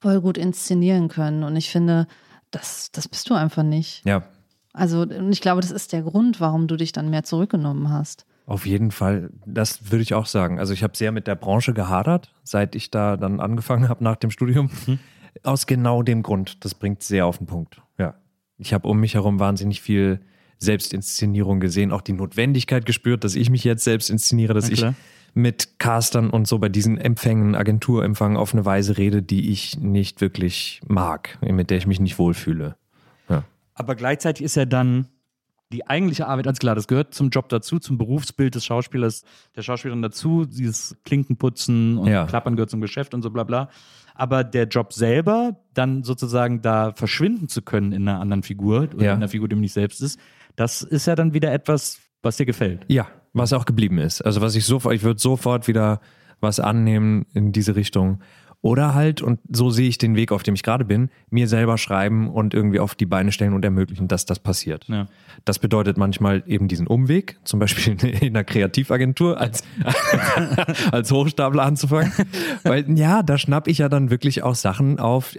voll gut inszenieren können. Und ich finde, das, das bist du einfach nicht. Ja, Also, und ich glaube, das ist der Grund, warum du dich dann mehr zurückgenommen hast. Auf jeden Fall, das würde ich auch sagen. Also ich habe sehr mit der Branche gehadert, seit ich da dann angefangen habe nach dem Studium. Aus genau dem Grund. Das bringt sehr auf den Punkt. Ja. Ich habe um mich herum wahnsinnig viel Selbstinszenierung gesehen, auch die Notwendigkeit gespürt, dass ich mich jetzt selbst inszeniere, dass ich mit Castern und so bei diesen Empfängen, Agenturempfangen auf eine Weise rede, die ich nicht wirklich mag, mit der ich mich nicht wohlfühle. Ja. Aber gleichzeitig ist ja dann die eigentliche Arbeit, ganz klar, das gehört zum Job dazu, zum Berufsbild des Schauspielers, der Schauspielerin dazu, dieses Klinkenputzen und Ja. Klappern gehört zum Geschäft und so bla bla. Aber der Job selber, dann sozusagen da verschwinden zu können in einer anderen Figur oder Ja. in einer Figur, die man nicht selbst ist, das ist ja dann wieder etwas, was dir gefällt. Ja, was auch geblieben ist. Also was ich sofort, ich würde sofort wieder was annehmen in diese Richtung. Oder halt, und so sehe ich den Weg, auf dem ich gerade bin, mir selber schreiben und irgendwie auf die Beine stellen und ermöglichen, dass das passiert. Ja. Das bedeutet manchmal eben diesen Umweg, zum Beispiel in einer Kreativagentur als, als Hochstapler anzufangen. Weil ja, da schnapp ich ja dann wirklich auch Sachen auf,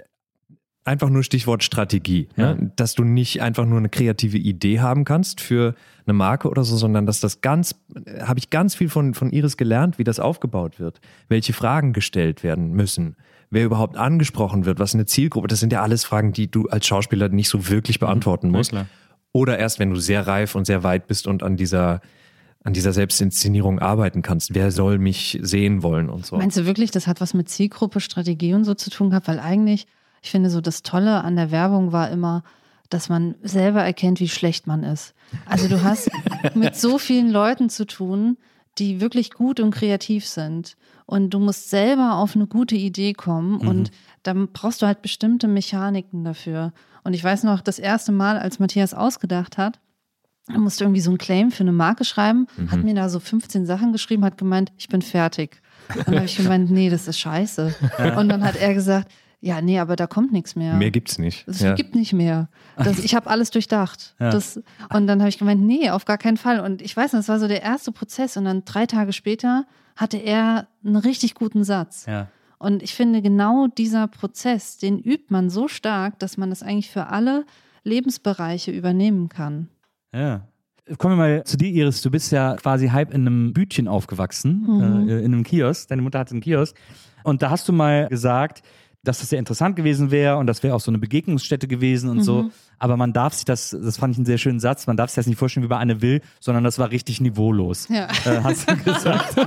einfach nur Stichwort Strategie, ne? dass du nicht einfach nur eine kreative Idee haben kannst für eine Marke oder so, sondern dass das ganz, habe ich ganz viel von, von Iris gelernt, wie das aufgebaut wird, welche Fragen gestellt werden müssen, wer überhaupt angesprochen wird, was eine Zielgruppe, das sind ja alles Fragen, die du als Schauspieler nicht so wirklich beantworten Mhm. Ja, musst. klar. Oder erst, wenn du sehr reif und sehr weit bist und an dieser, an dieser Selbstinszenierung arbeiten kannst. Wer soll mich sehen wollen und so. Meinst du wirklich, das hat was mit Zielgruppe, Strategie und so zu tun gehabt? Weil eigentlich, ich finde so das Tolle an der Werbung war immer, dass man selber erkennt, wie schlecht man ist. Also du hast mit so vielen Leuten zu tun, die wirklich gut und kreativ sind. Und du musst selber auf eine gute Idee kommen und dann brauchst du halt bestimmte Mechaniken dafür. Und ich weiß noch, das erste Mal, als Matthias ausgedacht hat, er musste irgendwie so einen Claim für eine Marke schreiben, hat mir da so 15 Sachen geschrieben, hat gemeint, ich bin fertig. Und dann habe ich gemeint, nee, das ist scheiße. Und dann hat er gesagt, ja, nee, aber da kommt nichts mehr. Mehr gibt's nicht. Es Ja. gibt nicht mehr. Das, ich habe alles durchdacht. Das, und dann habe ich gemeint, nee, auf gar keinen Fall. Und ich weiß, nicht, das war so der erste Prozess. Und dann drei Tage später hatte er einen richtig guten Satz. Ja. Und ich finde, genau dieser Prozess, den übt man so stark, dass man das eigentlich für alle Lebensbereiche übernehmen kann. Ja. Kommen wir mal zu dir, Iris. Du bist ja quasi halb in einem Bütchen aufgewachsen, äh, in einem Kiosk. Deine Mutter hatte einen Kiosk. Und da hast du mal gesagt, dass das sehr interessant gewesen wäre und das wäre auch so eine Begegnungsstätte gewesen und so. Aber man darf sich das, das fand ich einen sehr schönen Satz, man darf sich das nicht vorstellen wie bei Anne Will, sondern das war richtig niveaulos. Ja. Äh, hast du gesagt.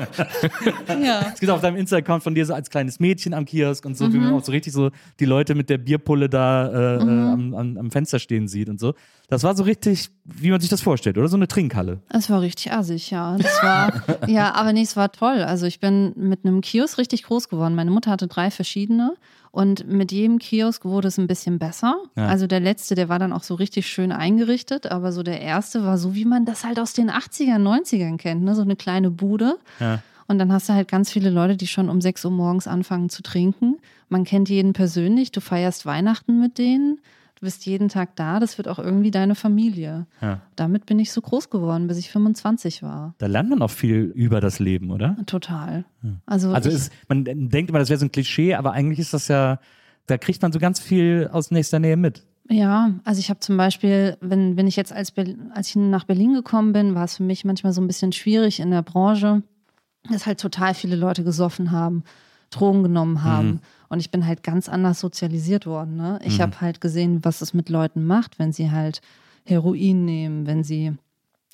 Ja. Es gibt auf deinem Insta-Account von dir so als kleines Mädchen am Kiosk und so, wie man auch so richtig so die Leute mit der Bierpulle da äh, äh, am, am, am Fenster stehen sieht und so. Das war so richtig, wie man sich das vorstellt, oder? So eine Trinkhalle. Es war richtig assig, ja. Das war, ja, aber nee, es war toll. Also ich bin mit einem Kiosk richtig groß geworden. Meine Mutter hatte drei verschiedene und mit jedem Kiosk wurde es ein bisschen besser. Ja. Also der letzte, der war dann auch so richtig schön eingerichtet, aber so der erste war so, wie man das halt aus den 80ern, 90ern kennt, ne? So eine kleine Bude. Ja. Und dann hast du halt ganz viele Leute, die schon um 6 Uhr morgens anfangen zu trinken. Man kennt jeden persönlich, du feierst Weihnachten mit denen, bist jeden Tag da, das wird auch irgendwie deine Familie. Ja. Damit bin ich so groß geworden, bis ich 25 war. Da lernt man auch viel über das Leben, oder? Total. Also, Also ich, ist, man denkt immer, das wäre so ein Klischee, aber eigentlich ist das ja, da kriegt man so ganz viel aus nächster Nähe mit. ja, also ich habe zum Beispiel, wenn, wenn ich jetzt als, als ich nach Berlin gekommen bin, war es für mich manchmal so ein bisschen schwierig in der Branche, dass halt total viele Leute gesoffen haben, Drogen genommen haben. Und ich bin halt ganz anders sozialisiert worden. Ne? Ich habe halt gesehen, was es mit Leuten macht, wenn sie halt Heroin nehmen, wenn sie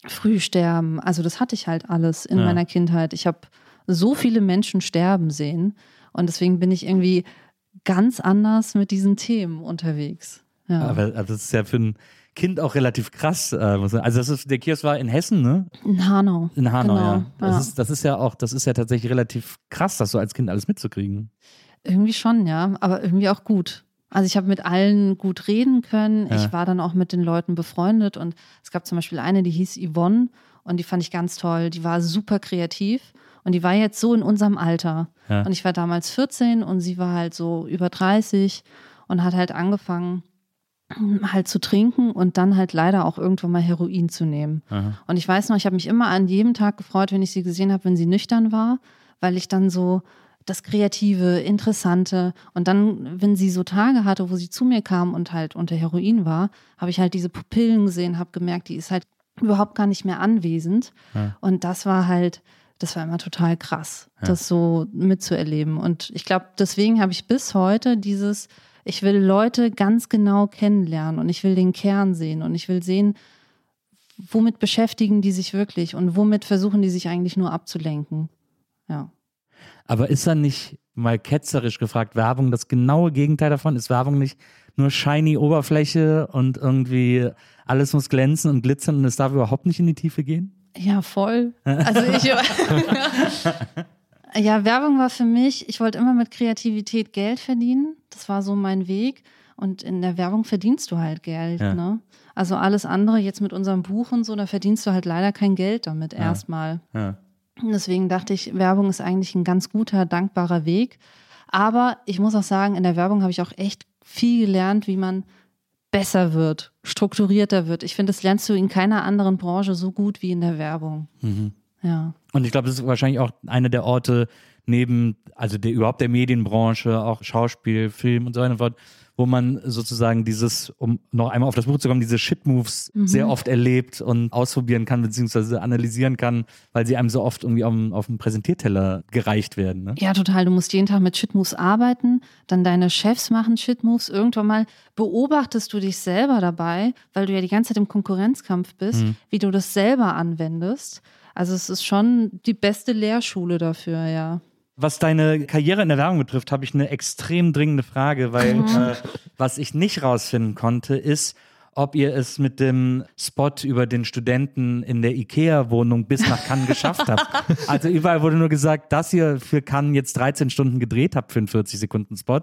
früh sterben. Also das hatte ich halt alles in Ja. meiner Kindheit. Ich habe so viele Menschen sterben sehen. Und deswegen bin ich irgendwie ganz anders mit diesen Themen unterwegs. Ja. Aber also das ist ja für ein Kind auch relativ krass. Äh, also das ist, der Kiosk war in Hessen, ne? In Hanau. In Hanau, Genau, ja. Das, ja. Ist, das ist ja auch, das ist ja tatsächlich relativ krass, das so als Kind alles mitzukriegen. Irgendwie schon, ja, aber irgendwie auch gut. Also ich habe mit allen gut reden können. Ja. Ich war dann auch mit den Leuten befreundet und es gab zum Beispiel eine, die hieß Yvonne und die fand ich ganz toll. Die war super kreativ und die war jetzt so in unserem Alter. Ja. Und ich war damals 14 und sie war halt so über 30 und hat halt angefangen halt zu trinken und dann halt leider auch irgendwann mal Heroin zu nehmen. Und ich weiß noch, ich habe mich immer an jedem Tag gefreut, wenn ich sie gesehen habe, wenn sie nüchtern war, weil ich dann so das Kreative, Interessante und dann, wenn sie so Tage hatte, wo sie zu mir kam und halt unter Heroin war, habe ich halt diese Pupillen gesehen, habe gemerkt, die ist halt überhaupt gar nicht mehr anwesend. Und das war halt, das war immer total krass, das so mitzuerleben. Und ich glaube, deswegen habe ich bis heute dieses, ich will Leute ganz genau kennenlernen und ich will den Kern sehen und ich will sehen, womit beschäftigen die sich wirklich und womit versuchen die sich eigentlich nur abzulenken. Ja. Aber ist dann nicht mal ketzerisch gefragt, Werbung das genaue Gegenteil davon? Ist Werbung nicht nur shiny Oberfläche und irgendwie alles muss glänzen und glitzern und es darf überhaupt nicht in die Tiefe gehen? Ja, voll. Also ich. ja, Werbung war für mich, ich wollte immer mit Kreativität Geld verdienen. Das war so mein Weg. Und in der Werbung verdienst du halt Geld. Ja. Ne? Also alles andere, jetzt mit unserem Buch und so, da verdienst du halt leider kein Geld damit erstmal. Ja. Und Deswegen dachte ich, Werbung ist eigentlich ein ganz guter, dankbarer Weg. Aber ich muss auch sagen, in der Werbung habe ich auch echt viel gelernt, wie man besser wird, strukturierter wird. Ich finde, das lernst du in keiner anderen Branche so gut wie in der Werbung. Ja. Und ich glaube, das ist wahrscheinlich auch einer der Orte neben, also der, überhaupt der Medienbranche, auch Schauspiel, Film und so weiter und so fort, wo man sozusagen dieses, um noch einmal auf das Buch zu kommen, diese Shit-Moves sehr oft erlebt und ausprobieren kann, beziehungsweise analysieren kann, weil sie einem so oft irgendwie auf, dem- auf dem Präsentierteller gereicht werden. Ne? Ja, total. Du musst jeden Tag mit Shitmoves arbeiten, dann deine Chefs machen Shitmoves. Irgendwann mal beobachtest du dich selber dabei, weil du ja die ganze Zeit im Konkurrenzkampf bist, wie du das selber anwendest. Also es ist schon die beste Lehrschule dafür, ja. Was deine Karriere in der Werbung betrifft, habe ich eine extrem dringende Frage, weil äh, was ich nicht rausfinden konnte, ist, ob ihr es mit dem Spot über den Studenten in der IKEA-Wohnung bis nach Cannes geschafft habt. Also überall wurde nur gesagt, dass ihr für Cannes jetzt 13 Stunden gedreht habt für einen 40-Sekunden-Spot,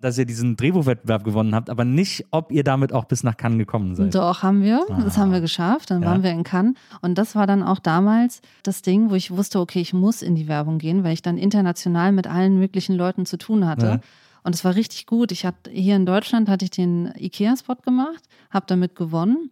dass ihr diesen Drehbuchwettbewerb gewonnen habt, aber nicht, ob ihr damit auch bis nach Cannes gekommen seid. Doch, haben wir. Das haben wir geschafft. Dann Ja. waren wir in Cannes. Und das war dann auch damals das Ding, wo ich wusste, okay, ich muss in die Werbung gehen, weil ich dann international mit allen möglichen Leuten zu tun hatte. Ja. Und es war richtig gut. Ich hatte hier in Deutschland hatte ich den IKEA-Spot gemacht, habe damit gewonnen.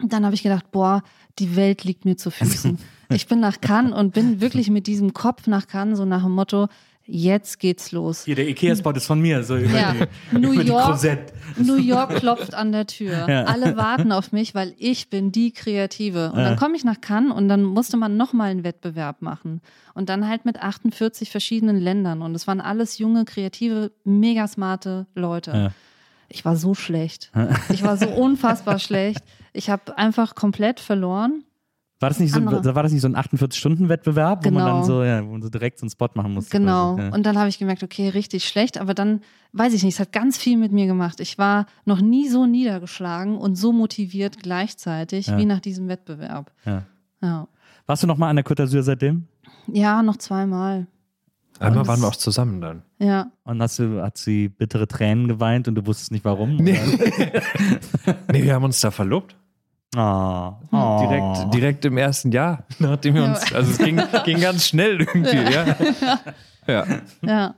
Und dann habe ich gedacht, boah, die Welt liegt mir zu Füßen. Ich bin nach Cannes und bin wirklich mit diesem Kopf nach Cannes, so nach dem Motto, jetzt geht's los. Hier, der Ikea-Spot ist von mir, so über Ja, die, New über die York, Crozette. New York klopft an der Tür. Ja. Alle warten auf mich, weil ich bin die Kreative. Und Ja. dann komme ich nach Cannes und dann musste man nochmal einen Wettbewerb machen. Und dann halt mit 48 verschiedenen Ländern. Und es waren alles junge, kreative, mega smarte Leute. Ich war so schlecht. Ich war so unfassbar schlecht. Ich habe einfach komplett verloren. War das nicht so, Andere. war das nicht so ein 48-Stunden-Wettbewerb, wo man Genau. dann so, ja, wo man so direkt so einen Spot machen musste? Genau. Quasi. Ja. Und dann habe ich gemerkt, okay, richtig schlecht. Aber dann, weiß ich nicht, es hat ganz viel mit mir gemacht. Ich war noch nie so niedergeschlagen und so motiviert gleichzeitig Ja. wie nach diesem Wettbewerb. Ja. Ja. Warst du noch mal an der Côte d'Azur seitdem? Ja, noch zweimal. Einmal waren wir das- auch zusammen dann. Ja. Und hast du, hat sie bittere Tränen geweint und du wusstest nicht warum? Nee. Nee, wir haben uns da verlobt. Oh. oh. Direkt, direkt im ersten Jahr, nachdem wir uns, also es ging, ging ganz schnell irgendwie, ja. Ja. Ja.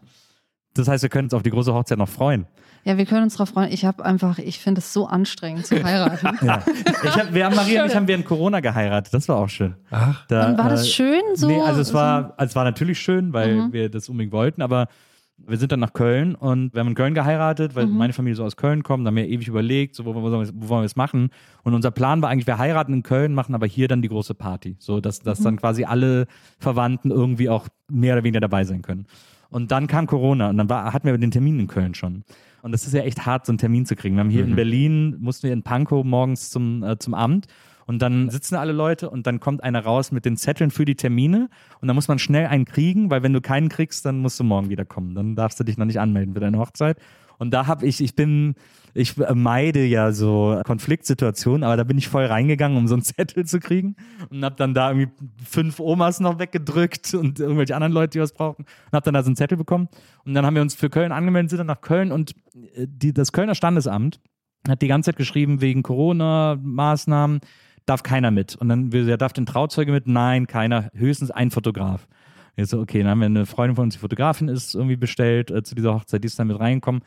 Das heißt, wir können uns auf die große Hochzeit noch freuen. Ja, wir können uns darauf freuen. Ich habe einfach, ich finde es so anstrengend zu heiraten. Ja. Ich hab, wir haben Maria und ich haben während Corona geheiratet. Das war auch schön. Ach. Da, Und war äh, das schön so? Nee, also es war, also es war natürlich schön, weil Mhm. wir das unbedingt wollten, aber wir sind dann nach Köln und wir haben in Köln geheiratet, Mhm. weil meine Familie so aus Köln kommt, da haben wir ewig überlegt, so, wo, wo, wo wollen wir es machen. Und unser Plan war eigentlich, wir heiraten in Köln, machen aber hier dann die große Party. So, dass, dass Mhm. dann quasi alle Verwandten irgendwie auch mehr oder weniger dabei sein können. Und dann kam Corona und dann war, hatten wir den Termin in Köln schon. Und das ist ja echt hart, so einen Termin zu kriegen. Wir haben hier in Berlin, mussten wir in Pankow morgens zum, äh, zum Amt und dann sitzen alle Leute und dann kommt einer raus mit den Zetteln für die Termine und dann muss man schnell einen kriegen, weil wenn du keinen kriegst, dann musst du morgen wieder kommen. Dann darfst du dich noch nicht anmelden für deine Hochzeit. Und da habe ich, ich bin, ich meide ja so Konfliktsituationen, aber da bin ich voll reingegangen, um so einen Zettel zu kriegen und habe dann da irgendwie fünf Omas noch weggedrückt und irgendwelche anderen Leute, die was brauchten und habe dann da so einen Zettel bekommen. Und dann haben wir uns für Köln angemeldet, sind dann nach Köln und äh, die, das Kölner Standesamt hat die ganze Zeit geschrieben, wegen Corona-Maßnahmen darf keiner mit. Und dann, ja, darf den Trauzeuge mit? Nein, keiner, höchstens ein Fotograf. Jetzt so, okay, dann haben wir eine Freundin von uns, die Fotografin ist, irgendwie bestellt äh, zu dieser Hochzeit, die ist dann mit reingekommen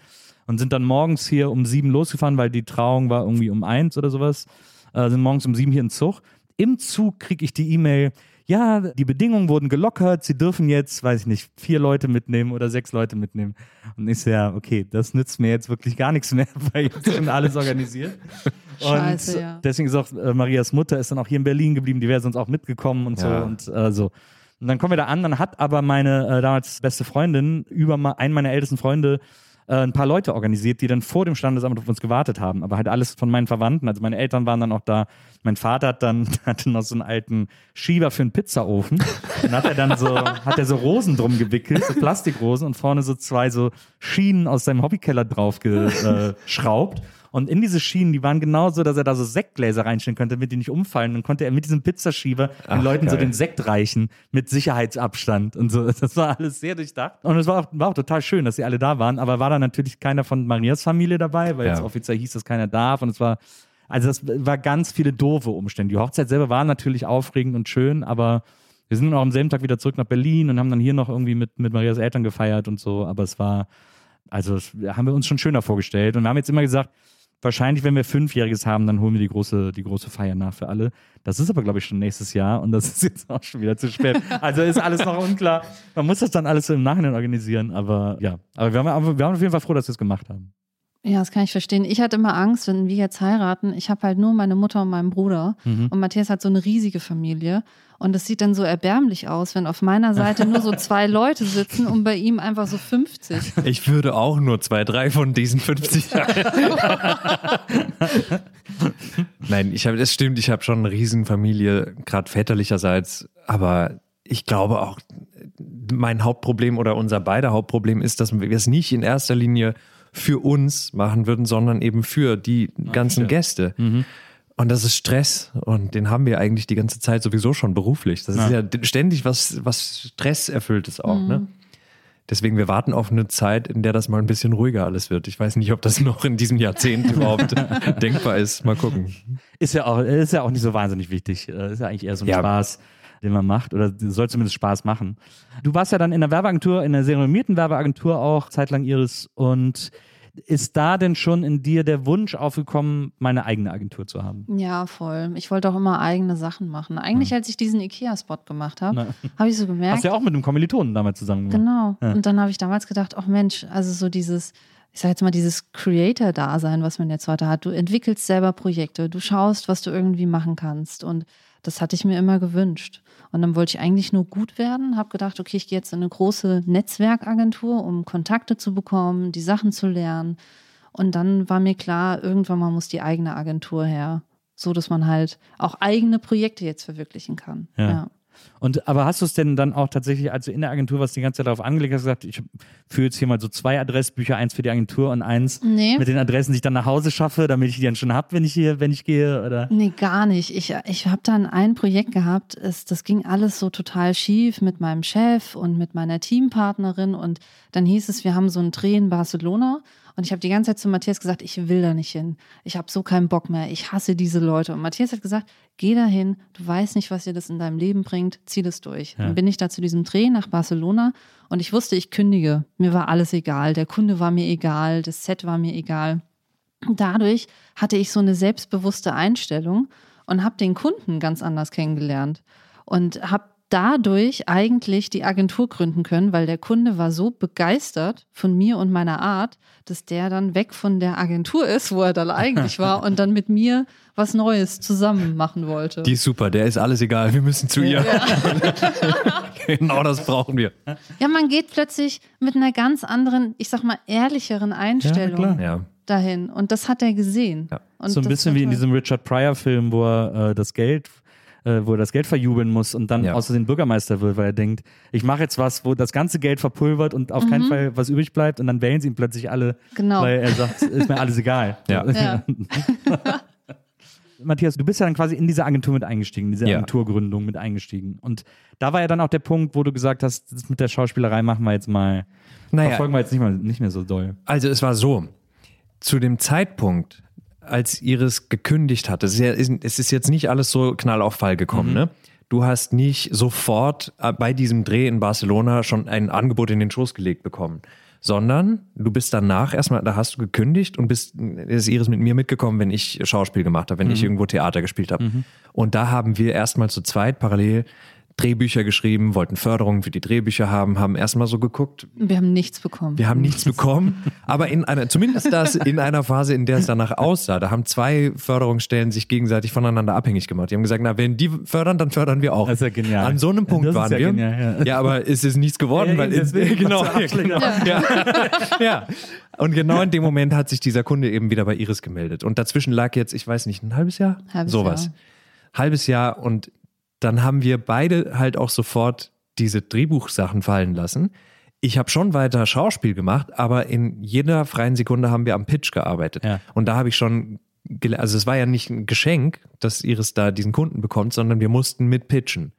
und sind dann morgens hier um sieben losgefahren, weil die Trauung war irgendwie um eins oder sowas. Äh, sind morgens um sieben hier in Zug. Im Zug kriege ich die E-Mail, ja, die Bedingungen wurden gelockert, sie dürfen jetzt, weiß ich nicht, vier Leute mitnehmen oder sechs Leute mitnehmen. Und ich so, ja, okay, das nützt mir jetzt wirklich gar nichts mehr, weil jetzt schon alles organisiert. Scheiße, und ja. deswegen ist auch äh, Marias Mutter ist dann auch hier in Berlin geblieben, die wäre sonst auch mitgekommen und Ja. so und äh, so. Und dann kommen wir da an, dann hat aber meine äh, damals beste Freundin über ma- einen meiner ältesten Freunde äh, ein paar Leute organisiert, die dann vor dem Standesamt auf uns gewartet haben. Aber halt alles von meinen Verwandten. Also meine Eltern waren dann auch da. Mein Vater hat dann hatte noch so einen alten Schieber für einen Pizzaofen. Dann hat er dann so, hat er so Rosen drum gewickelt, so Plastikrosen und vorne so zwei so Schienen aus seinem Hobbykeller drauf geschraubt. Und in diese Schienen, die waren genauso, dass er da so Sektgläser reinstellen könnte, damit die nicht umfallen. Dann konnte er mit diesem Pizzaschieber den Ach, Leuten so geil. den Sekt reichen mit Sicherheitsabstand und so. Das war alles sehr durchdacht. Und es war auch, war auch total schön, dass sie alle da waren. Aber war da natürlich keiner von Marias Familie dabei, weil Ja. jetzt offiziell hieß, dass keiner darf. Und es war, also das war ganz viele doofe Umstände. Die Hochzeit selber war natürlich aufregend und schön, aber wir sind auch am selben Tag wieder zurück nach Berlin und haben dann hier noch irgendwie mit, mit Marias Eltern gefeiert und so. Aber es war, also das haben wir uns schon schöner vorgestellt. Und wir haben jetzt immer gesagt, wahrscheinlich, wenn wir Fünfjähriges haben, dann holen wir die große, die große Feier nach für alle. Das ist aber, glaube ich, schon nächstes Jahr und das ist jetzt auch schon wieder zu spät. Also ist alles noch unklar. Man muss das dann alles im Nachhinein organisieren, aber ja. Aber wir, haben, wir waren auf jeden Fall froh, dass wir es gemacht haben. Ja, das kann ich verstehen. Ich hatte immer Angst, wenn wir jetzt heiraten. Ich habe halt nur meine Mutter und meinen Bruder. Mhm. Und Matthias hat so eine riesige Familie. Und es sieht dann so erbärmlich aus, wenn auf meiner Seite nur so zwei Leute sitzen und bei ihm einfach so 50. Ich würde auch nur zwei, drei von diesen 50 Nein, ich habe, das stimmt, ich habe schon eine Riesenfamilie, gerade väterlicherseits, aber ich glaube auch, mein Hauptproblem oder unser beider Hauptproblem ist, dass wir es nicht in erster Linie für uns machen würden, sondern eben für die ganzen Gäste. Und das ist Stress und den haben wir eigentlich die ganze Zeit sowieso schon beruflich. Das ist ja ständig was, was Stresserfülltes auch, ne? Deswegen, wir warten auf eine Zeit, in der das mal ein bisschen ruhiger alles wird. Ich weiß nicht, ob das noch in diesem Jahrzehnt überhaupt denkbar ist. Mal gucken. Ist ja auch, ist ja auch nicht so wahnsinnig wichtig. Äh, Ist ja eigentlich eher so ein Ja. Spaß, den man macht oder soll zumindest Spaß machen. Du warst ja dann in der Werbeagentur, in der sehr renommierten Werbeagentur auch, zeitlang Iris. Und ist da denn schon in dir der Wunsch aufgekommen, meine eigene Agentur zu haben? Ja, voll. Ich wollte auch immer eigene Sachen machen. Eigentlich, als ich diesen Ikea-Spot gemacht habe, habe ich so gemerkt. Hast du ja auch mit einem Kommilitonen damals zusammen gemacht. Genau. Ja. Und dann habe ich damals gedacht, ach Mensch, also so dieses, ich sage jetzt mal, dieses Creator-Dasein, was man jetzt heute hat. Du entwickelst selber Projekte, du schaust, was du irgendwie machen kannst. Und das hatte ich mir immer gewünscht. Und dann wollte ich eigentlich nur gut werden, habe gedacht, okay, ich gehe jetzt in eine große Netzwerkagentur, um Kontakte zu bekommen, die Sachen zu lernen. Und dann war mir klar, irgendwann mal muss die eigene Agentur her, so dass man halt auch eigene Projekte jetzt verwirklichen kann. Ja. ja. Und aber hast du es denn dann auch tatsächlich, als du in der Agentur warst, die ganze Zeit darauf angelegt hast, gesagt, ich führe jetzt hier mal so zwei Adressbücher, eins für die Agentur und eins Nee. mit den Adressen, die ich dann nach Hause schaffe, damit ich die dann schon hab, wenn ich hier, wenn ich gehe, oder? Nee, gar nicht. Ich, ich habe dann ein Projekt gehabt, es, das ging alles so total schief mit meinem Chef und mit meiner Teampartnerin und dann hieß es, wir haben so einen Dreh in Barcelona und ich habe die ganze Zeit zu Matthias gesagt, ich will da nicht hin. Ich habe so keinen Bock mehr. Ich hasse diese Leute. Und Matthias hat gesagt, geh da hin. Du weißt nicht, was dir das in deinem Leben bringt. Zieh das durch. Dann bin ich da zu diesem Dreh nach Barcelona und ich wusste, ich kündige. Mir war alles egal. Der Kunde war mir egal. Das Set war mir egal. Dadurch hatte ich so eine selbstbewusste Einstellung und habe den Kunden ganz anders kennengelernt und habe dadurch eigentlich die Agentur gründen können, weil der Kunde war so begeistert von mir und meiner Art, dass der dann weg von der Agentur ist, wo er dann eigentlich war und dann mit mir was Neues zusammen machen wollte. Die ist super, der ist alles egal, wir müssen zu ihr. genau das brauchen wir. ja, man geht plötzlich mit einer ganz anderen, ich sag mal, ehrlicheren Einstellung klar. Ja. dahin und das hat er gesehen. Ja. Und so ein bisschen wie in diesem Richard Pryor-Film, wo er äh, das Geld äh, wo er das Geld verjubeln muss und dann Ja. außerdem Bürgermeister wird, weil er denkt, ich mache jetzt was, wo das ganze Geld verpulvert und auf keinen Fall was übrig bleibt und dann wählen sie ihn plötzlich alle, Mhm. Genau. weil er sagt, ist mir alles egal. Ja. Ja. Matthias, du bist ja dann quasi in diese Agentur mit eingestiegen, in diese Ja. Agenturgründung mit eingestiegen. Und da war ja dann auch der Punkt, wo du gesagt hast, das mit der Schauspielerei machen wir jetzt mal, Naja. verfolgen wir jetzt nicht, mal, nicht mehr so doll. Also es war so, zu dem Zeitpunkt, als Iris gekündigt hatte, es ist, ja, ist- es ist jetzt nicht alles so knall auf Fall gekommen, ne? Du hast nicht sofort äh, bei diesem Dreh in Barcelona schon ein Angebot in den Schoß gelegt bekommen, sondern du bist danach erstmal, da hast du gekündigt und bist, ist Iris mit mir mitgekommen, wenn ich Schauspiel gemacht habe, wenn ich irgendwo Theater gespielt habe. Und da haben wir erstmal zu zweit parallel Drehbücher geschrieben, wollten Förderungen für die Drehbücher haben, haben erstmal so geguckt, Wir haben nichts bekommen. wir haben nichts bekommen, aber in einer, zumindest das in einer Phase, in der es danach aussah, da haben zwei Förderungsstellen sich gegenseitig voneinander abhängig gemacht. Die haben gesagt, na, wenn die fördern, dann fördern wir auch. Das ist ja genial. An so einem Punkt Das ist waren ja wir. genial, ja. ja. aber es ist nichts geworden, Ja, weil deswegen genau, genau, ja, ja. Und genau in dem Moment hat sich dieser Kunde eben wieder bei Iris gemeldet. Und dazwischen lag jetzt, ich weiß nicht, ein halbes Jahr? Halbes Sowas. Jahr. Halbes Jahr und dann haben wir beide halt auch sofort diese Drehbuchsachen fallen lassen. Ich habe schon weiter Schauspiel gemacht, aber in jeder freien Sekunde haben wir am Pitch gearbeitet. Ja. Und da habe ich schon, also es war ja nicht ein Geschenk, dass Iris da diesen Kunden bekommt, sondern wir mussten mit pitchen.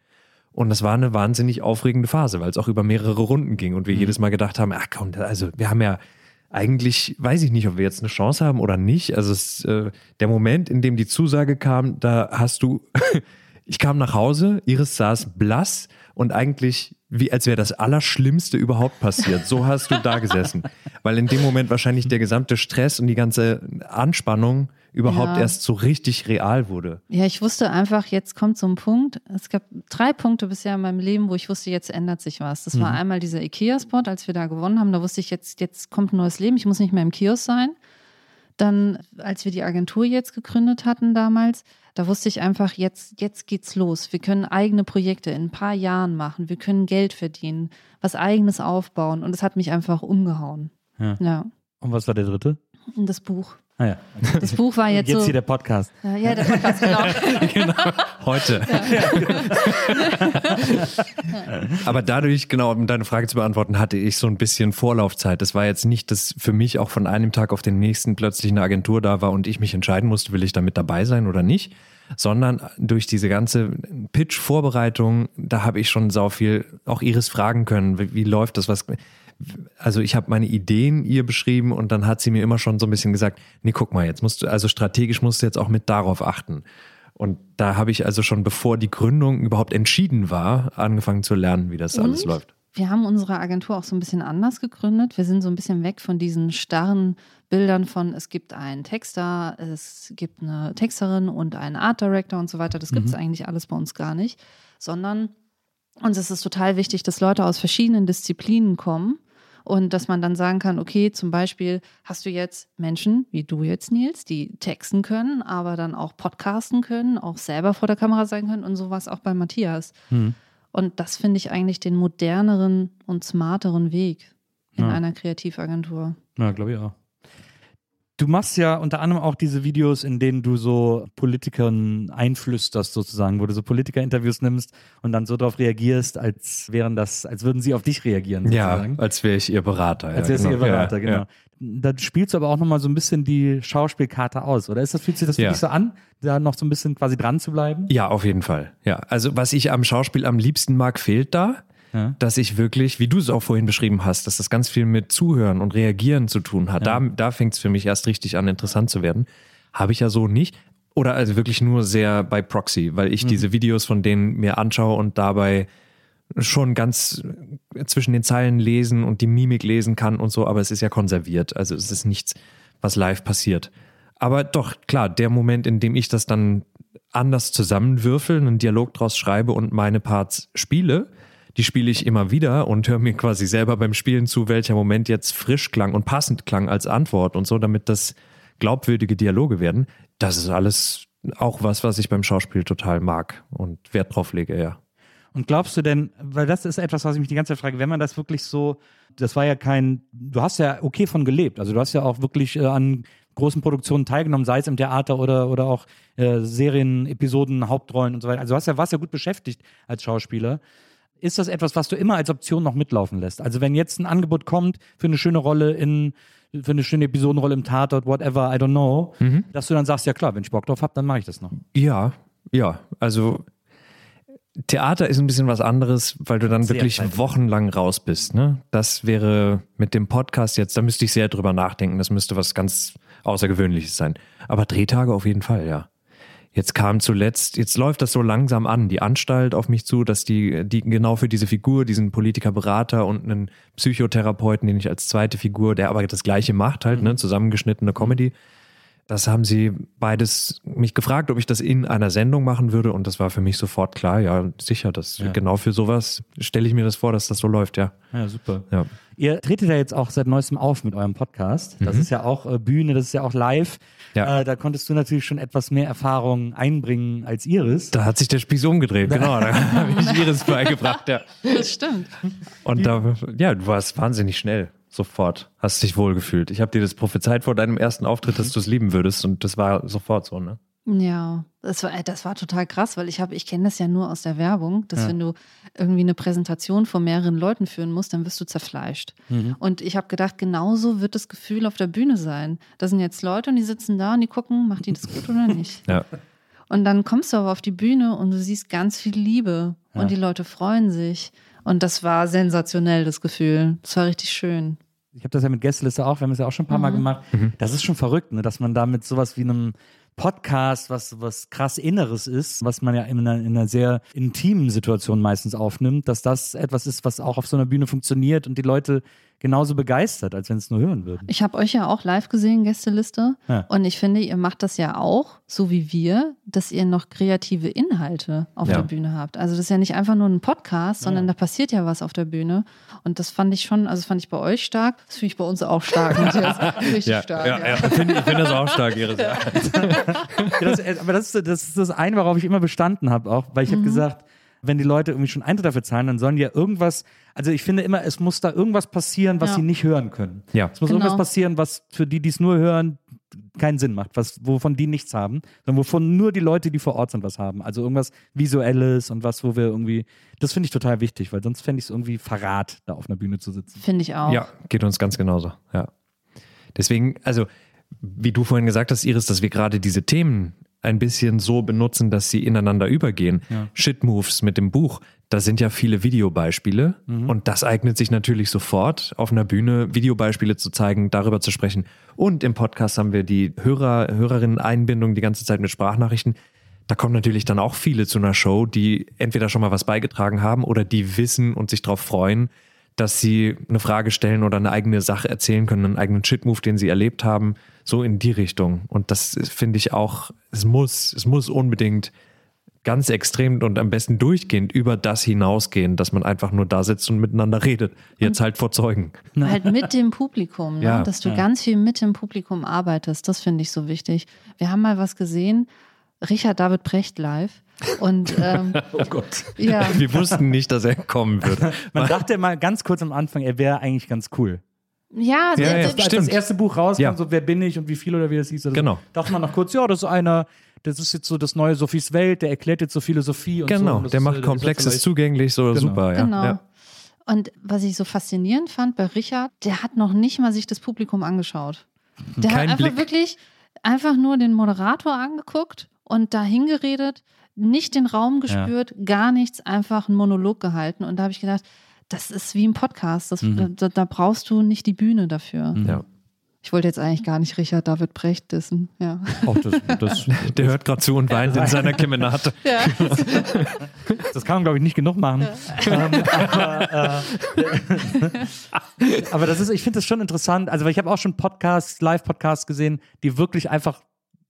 Und das war eine wahnsinnig aufregende Phase, weil es auch über mehrere Runden ging und wir jedes Mal gedacht haben, ach komm, also wir haben ja eigentlich, weiß ich nicht, ob wir jetzt eine Chance haben oder nicht. Also es, äh, der Moment, in dem die Zusage kam, da hast du, ich kam nach Hause, Iris saß blass und eigentlich wie als wäre das Allerschlimmste überhaupt passiert. So hast du da gesessen. Weil in dem Moment wahrscheinlich der gesamte Stress und die ganze Anspannung überhaupt Ja. erst so richtig real wurde. Ja, ich wusste einfach, jetzt kommt so ein Punkt. Es gab drei Punkte bisher in meinem Leben, wo ich wusste, jetzt ändert sich was. Das war einmal dieser IKEA-Spot, als wir da gewonnen haben. Da wusste ich, jetzt, jetzt kommt ein neues Leben. Ich muss nicht mehr im Kiosk sein. Dann, als wir die Agentur jetzt gegründet hatten damals, da wusste ich einfach, jetzt, jetzt geht's los. Wir können eigene Projekte in ein paar Jahren machen. Wir können Geld verdienen, was eigenes aufbauen. Und es hat mich einfach umgehauen. Ja. Ja. Und was war der dritte? Das Buch. Ah ja. Das Buch war jetzt, Jetzt so. hier der Podcast. ja, ja, der Podcast, genau. Heute. Aber dadurch, genau, um deine Frage zu beantworten, hatte ich so ein bisschen Vorlaufzeit. Das war jetzt nicht, dass für mich auch von einem Tag auf den nächsten plötzlich eine Agentur da war und ich mich entscheiden musste, will ich da mit dabei sein oder nicht, sondern durch diese ganze Pitch-Vorbereitung, da habe ich schon sau viel auch Iris fragen können. Wie, wie läuft das? Was, also ich habe meine Ideen ihr beschrieben und dann hat sie mir immer schon so ein bisschen gesagt, nee, guck mal, jetzt musst du, also strategisch musst du jetzt auch mit darauf achten. Und da habe ich also schon, bevor die Gründung überhaupt entschieden war, angefangen zu lernen, wie das alles Und läuft. Wir haben unsere Agentur auch so ein bisschen anders gegründet. Wir sind so ein bisschen weg von diesen starren Bildern von, es gibt einen Texter, es gibt eine Texterin und einen Art Director und so weiter. Das gibt es eigentlich alles bei uns gar nicht, sondern uns ist es total wichtig, dass Leute aus verschiedenen Disziplinen kommen und dass man dann sagen kann, okay, zum Beispiel hast du jetzt Menschen wie du jetzt, Nils, die texten können, aber dann auch podcasten können, auch selber vor der Kamera sein können und sowas auch bei Matthias. Und das finde ich eigentlich den moderneren und smarteren Weg in Ja. einer Kreativagentur. Ja, glaube ich auch. Du machst ja unter anderem auch diese Videos, in denen du so Politikern einflüsterst, sozusagen, wo du so Politiker-Interviews nimmst und dann so darauf reagierst, als wären das, als würden sie auf dich reagieren, Ja, sozusagen. als wäre ich ihr Berater. Als ja, wärst du ihr genau. Berater, Ja, genau. ja. Da spielst du aber auch nochmal so ein bisschen die Schauspielkarte aus, oder? Ist das, fühlt sich das Ja. wirklich so an, da noch so ein bisschen quasi dran zu bleiben? Ja, auf jeden Fall. Ja, also was ich am Schauspiel am liebsten mag, fehlt da. Ja. Dass ich wirklich, wie du es auch vorhin beschrieben hast, dass das ganz viel mit Zuhören und Reagieren zu tun hat. Da, da fängt es für mich erst richtig an, interessant zu werden. Habe ich ja so nicht. Oder also wirklich nur sehr bei Proxy, weil ich diese Videos von denen mir anschaue und dabei schon ganz zwischen den Zeilen lesen und die Mimik lesen kann und so, aber es ist ja konserviert. Also es ist nichts, was live passiert. Aber doch, klar, der Moment, in dem ich das dann anders zusammenwürfel, einen Dialog draus schreibe und meine Parts spiele, die spiele ich immer wieder und höre mir quasi selber beim Spielen zu, welcher Moment jetzt frisch klang und passend klang als Antwort und so, damit das glaubwürdige Dialoge werden. Das ist alles auch was, was ich beim Schauspiel total mag und Wert drauf lege, ja. Und glaubst du denn, weil das ist etwas, was ich mich die ganze Zeit frage, wenn man das wirklich so, das war ja kein, du hast ja okay von gelebt, also du hast ja auch wirklich äh, an großen Produktionen teilgenommen, sei es im Theater oder, oder auch äh, Serien, Episoden, Hauptrollen und so weiter. Also du hast ja, warst ja gut beschäftigt als Schauspieler. Ist das etwas, was du immer als Option noch mitlaufen lässt? Also wenn jetzt ein Angebot kommt für eine schöne Rolle in, für eine schöne Episodenrolle im Tatort, whatever, I don't know, dass du dann sagst, ja klar, wenn ich Bock drauf habe, dann mache ich das noch. Ja, ja. Also Theater ist ein bisschen was anderes, weil du dann Sehr wirklich zeitig. wochenlang raus bist. Ne? Das wäre mit dem Podcast jetzt, da müsste ich sehr drüber nachdenken. Das müsste was ganz Außergewöhnliches sein. Aber Drehtage auf jeden Fall, ja. Jetzt kam zuletzt, jetzt läuft das so langsam an, die Anstalt auf mich zu, dass die, die genau für diese Figur, diesen Politikerberater und einen Psychotherapeuten, den ich als zweite Figur, der aber das gleiche macht, halt, ne, zusammengeschnittene Comedy, das haben sie beides mich gefragt, ob ich das in einer Sendung machen würde und das war für mich sofort klar, ja, sicher, das Ja. genau für sowas stelle ich mir das vor, dass das so läuft, ja. Ja, super. Ja. Ihr tretet ja jetzt auch seit neuestem auf mit eurem Podcast. Das ist ja auch äh, Bühne, das ist ja auch live. Mhm. Ja. Äh, da konntest du natürlich schon etwas mehr Erfahrung einbringen als Iris. Da hat sich der Spieß umgedreht, genau, da habe ich Iris beigebracht, ja. Das stimmt. Und da, ja, du warst wahnsinnig schnell, sofort, hast dich wohlgefühlt. Ich habe dir das prophezeit vor deinem ersten Auftritt, dass du es lieben würdest und das war sofort so, ne? Ja, das war, das war total krass, weil ich habe, ich kenne das ja nur aus der Werbung, dass Ja. wenn du irgendwie eine Präsentation vor mehreren Leuten führen musst, dann wirst du zerfleischt. Mhm. Und ich habe gedacht, genauso wird das Gefühl auf der Bühne sein. Da sind jetzt Leute und die sitzen da und die gucken, macht die das gut oder nicht. Ja. Und dann kommst du aber auf die Bühne und du siehst ganz viel Liebe Ja. und die Leute freuen sich. Und das war sensationell, das Gefühl. Das war richtig schön. Ich habe das ja mit Gästeliste auch, wir haben es ja auch schon ein paar Mal gemacht. Das ist schon verrückt, ne? dass man da mit sowas wie einem Podcast, was, was krass Inneres ist, was man ja in einer, in einer sehr intimen Situation meistens aufnimmt, dass das etwas ist, was auch auf so einer Bühne funktioniert und die Leute genauso begeistert, als wenn es nur hören würden. Ich habe euch ja auch live gesehen, Gästeliste. Ja. Und ich finde, ihr macht das ja auch, so wie wir, dass ihr noch kreative Inhalte auf Ja. der Bühne habt. Also das ist ja nicht einfach nur ein Podcast, sondern da passiert ja was auf der Bühne. Und das fand ich schon, also das fand ich bei euch stark. Das finde ich bei uns auch stark. Richtig stark. ja, ja. Ich finde ich find das auch stark, Iris. Ja. Ja, das, äh, aber das ist, das ist das eine, worauf ich immer bestanden habe, auch, weil ich Mhm. habe gesagt, wenn die Leute irgendwie schon Eintritt dafür zahlen, dann sollen die ja irgendwas, also ich finde immer, es muss da irgendwas passieren, was Ja. sie nicht hören können. Ja. Es muss Genau. irgendwas passieren, was für die, die es nur hören, keinen Sinn macht, was, wovon die nichts haben, sondern wovon nur die Leute, die vor Ort sind, was haben. Also irgendwas Visuelles und was, wo wir irgendwie, das finde ich total wichtig, weil sonst fände ich es irgendwie Verrat, da auf einer Bühne zu sitzen. Finde ich auch. Ja, geht uns ganz genauso. Ja. Deswegen, also, wie du vorhin gesagt hast, Iris, dass wir gerade diese Themen ein bisschen so benutzen, dass sie ineinander übergehen. Shit-Moves mit dem Buch, da sind ja viele Videobeispiele und das eignet sich natürlich sofort, auf einer Bühne Videobeispiele zu zeigen, darüber zu sprechen. Und im Podcast haben wir die Hörer, Hörerinnen-Einbindung die ganze Zeit mit Sprachnachrichten. Da kommen natürlich dann auch viele zu einer Show, die entweder schon mal was beigetragen haben oder die wissen und sich darauf freuen, dass sie eine Frage stellen oder eine eigene Sache erzählen können, einen eigenen Shit-Move, den sie erlebt haben, so in die Richtung. Und das finde ich auch, es muss, es muss unbedingt ganz extrem und am besten durchgehend über das hinausgehen, dass man einfach nur da sitzt und miteinander redet. Jetzt halt vor Zeugen. Halt mit dem Publikum, ne? Ja. dass du ganz viel mit dem Publikum arbeitest. Das finde ich so wichtig. Wir haben mal was gesehen, Richard David Precht live. Und ähm, Oh Gott. ja, Wir wussten nicht, dass er kommen würde. Man dachte mal ganz kurz am Anfang, er wäre eigentlich ganz cool. ja, Ja, der- ja, Als das Stimmt. erste Buch rauskam, Ja. so wer bin ich und wie viel oder wie das hieß. Also Genau. Dachte man noch kurz, ja, das ist einer, das ist jetzt so das neue Sophies Welt, der erklärt jetzt so Philosophie und so. Genau, Und das der ist, macht der ist Komplexes zugänglich, so Genau. super, ja. Genau. ja. Und was ich so faszinierend fand bei Richard, der hat noch nicht mal sich das Publikum angeschaut. Der Kein hat einfach Blick. wirklich einfach nur den Moderator angeguckt und dahin geredet, nicht den Raum gespürt, gar nichts, einfach einen Monolog gehalten. Und da habe ich gedacht, das ist wie ein Podcast. Das, da, da brauchst du nicht die Bühne dafür. Ja. Ich wollte jetzt eigentlich gar nicht Richard David Brecht dissen. Ja. Auch das, das, Der hört gerade zu und weint in seiner Kemenate. das kann man, glaube ich, nicht genug machen. Ähm, aber, äh, aber das ist, ich finde das schon interessant. Also, ich habe auch schon Podcasts, Live-Podcasts gesehen, die wirklich einfach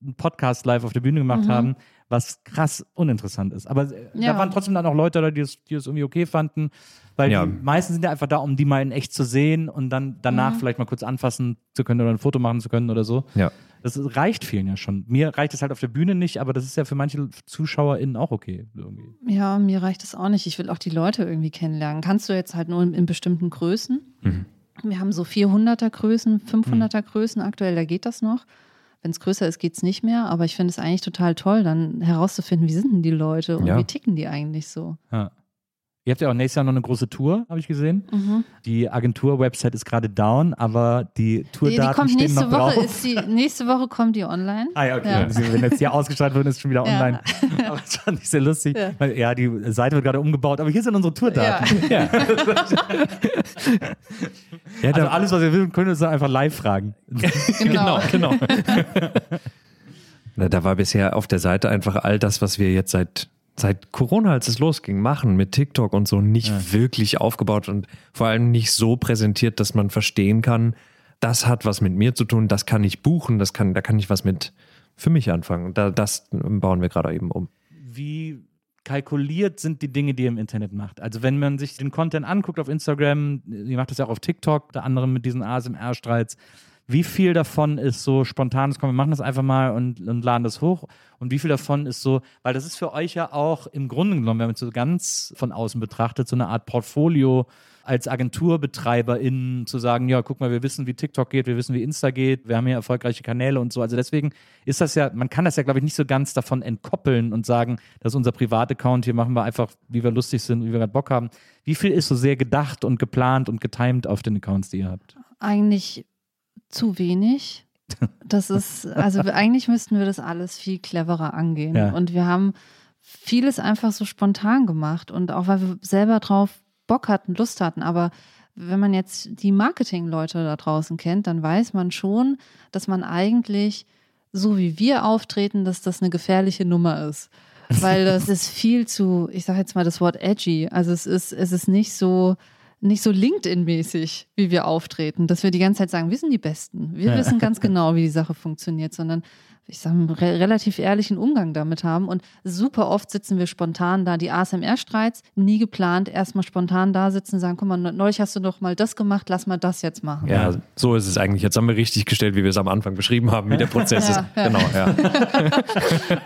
einen Podcast live auf der Bühne gemacht haben, was krass uninteressant ist. Aber äh, Ja. da waren trotzdem dann auch Leute da, die es, die es irgendwie okay fanden. Weil Ja. die meisten sind ja einfach da, um die mal in echt zu sehen und dann danach vielleicht mal kurz anfassen zu können oder ein Foto machen zu können oder so. Ja. Das reicht vielen ja schon. Mir reicht es halt auf der Bühne nicht, aber das ist ja für manche ZuschauerInnen auch okay. Irgendwie. Ja, mir reicht das auch nicht. Ich will auch die Leute irgendwie kennenlernen. Kannst du jetzt halt nur in, in bestimmten Größen. Wir haben so 400er Größen, 500er Größen aktuell, da geht das noch. Wenn es größer ist, geht es nicht mehr. Aber ich finde es eigentlich total toll, dann herauszufinden, wie sind denn die Leute und Ja. wie ticken die eigentlich so. Ja. Ihr habt ja auch nächstes Jahr noch eine große Tour, habe ich gesehen. Mhm. Die Agentur-Website ist gerade down, aber die Die, die Tourdaten kommt stehen nächste noch Woche, drauf. ist die, nächste Woche kommt die online. Ah ja, okay. Ja. Wenn jetzt hier ausgestrahlt wird, ist es schon wieder Ja. online. Aber das fand ich sehr lustig. Ja. Weil, ja, die Seite wird gerade umgebaut, aber hier sind unsere Tourdaten. Ja. Ja, Also alles, was ihr wissen könnt, ist einfach live fragen. Genau. genau. Na, da war bisher auf der Seite einfach all das, was wir jetzt seit, seit Corona, als es losging, machen mit TikTok und so, nicht wirklich aufgebaut und vor allem nicht so präsentiert, dass man verstehen kann, das hat was mit mir zu tun, das kann ich buchen, das kann, da kann ich was mit für mich anfangen. Da, das bauen wir gerade eben um. wie kalkuliert sind die Dinge, die ihr im Internet macht. Also wenn man sich den Content anguckt auf Instagram, ihr macht das ja auch auf TikTok, unter anderem mit diesen ASMR-Streits, wie viel davon ist so spontanes, komm, wir machen das einfach mal und, und laden das hoch und wie viel davon ist so, weil das ist für euch ja auch im Grunde genommen, wenn man es so ganz von außen betrachtet, so eine Art Portfolio als AgenturbetreiberInnen zu sagen, ja, guck mal, wir wissen, wie TikTok geht, wir wissen, wie Insta geht, wir haben hier erfolgreiche Kanäle und so. Also deswegen ist das ja, man kann das ja, glaube ich, nicht so ganz davon entkoppeln und sagen, das ist unser Privataccount, hier machen wir einfach, wie wir lustig sind, wie wir gerade Bock haben. Wie viel ist so sehr gedacht und geplant und getimed auf den Accounts, die ihr habt? Eigentlich zu wenig. Das ist, also eigentlich müssten wir das alles viel cleverer angehen. Ja. Und wir haben vieles einfach so spontan gemacht und auch weil wir selber drauf Bock hatten, Lust hatten. Aber wenn man jetzt die Marketingleute da draußen kennt, dann weiß man schon, dass man eigentlich so wie wir auftreten, dass das eine gefährliche Nummer ist. Weil das ist viel zu, ich sage jetzt mal das Wort edgy. Also es ist, es ist nicht so nicht so LinkedIn-mäßig, wie wir auftreten, dass wir die ganze Zeit sagen, wir sind die Besten. Wir Ja. wissen ganz genau, wie die Sache funktioniert, sondern ich sage, einen re relativ ehrlichen Umgang damit haben. Und super oft sitzen wir spontan da, die ASMR-Streits, nie geplant, erstmal spontan da sitzen, sagen, guck mal, neulich hast du doch mal das gemacht, lass mal das jetzt machen. Ja, so ist es eigentlich. Jetzt haben wir richtig gestellt, wie wir es am Anfang beschrieben haben, wie der Prozess ist. Ja, ja. Genau, ja.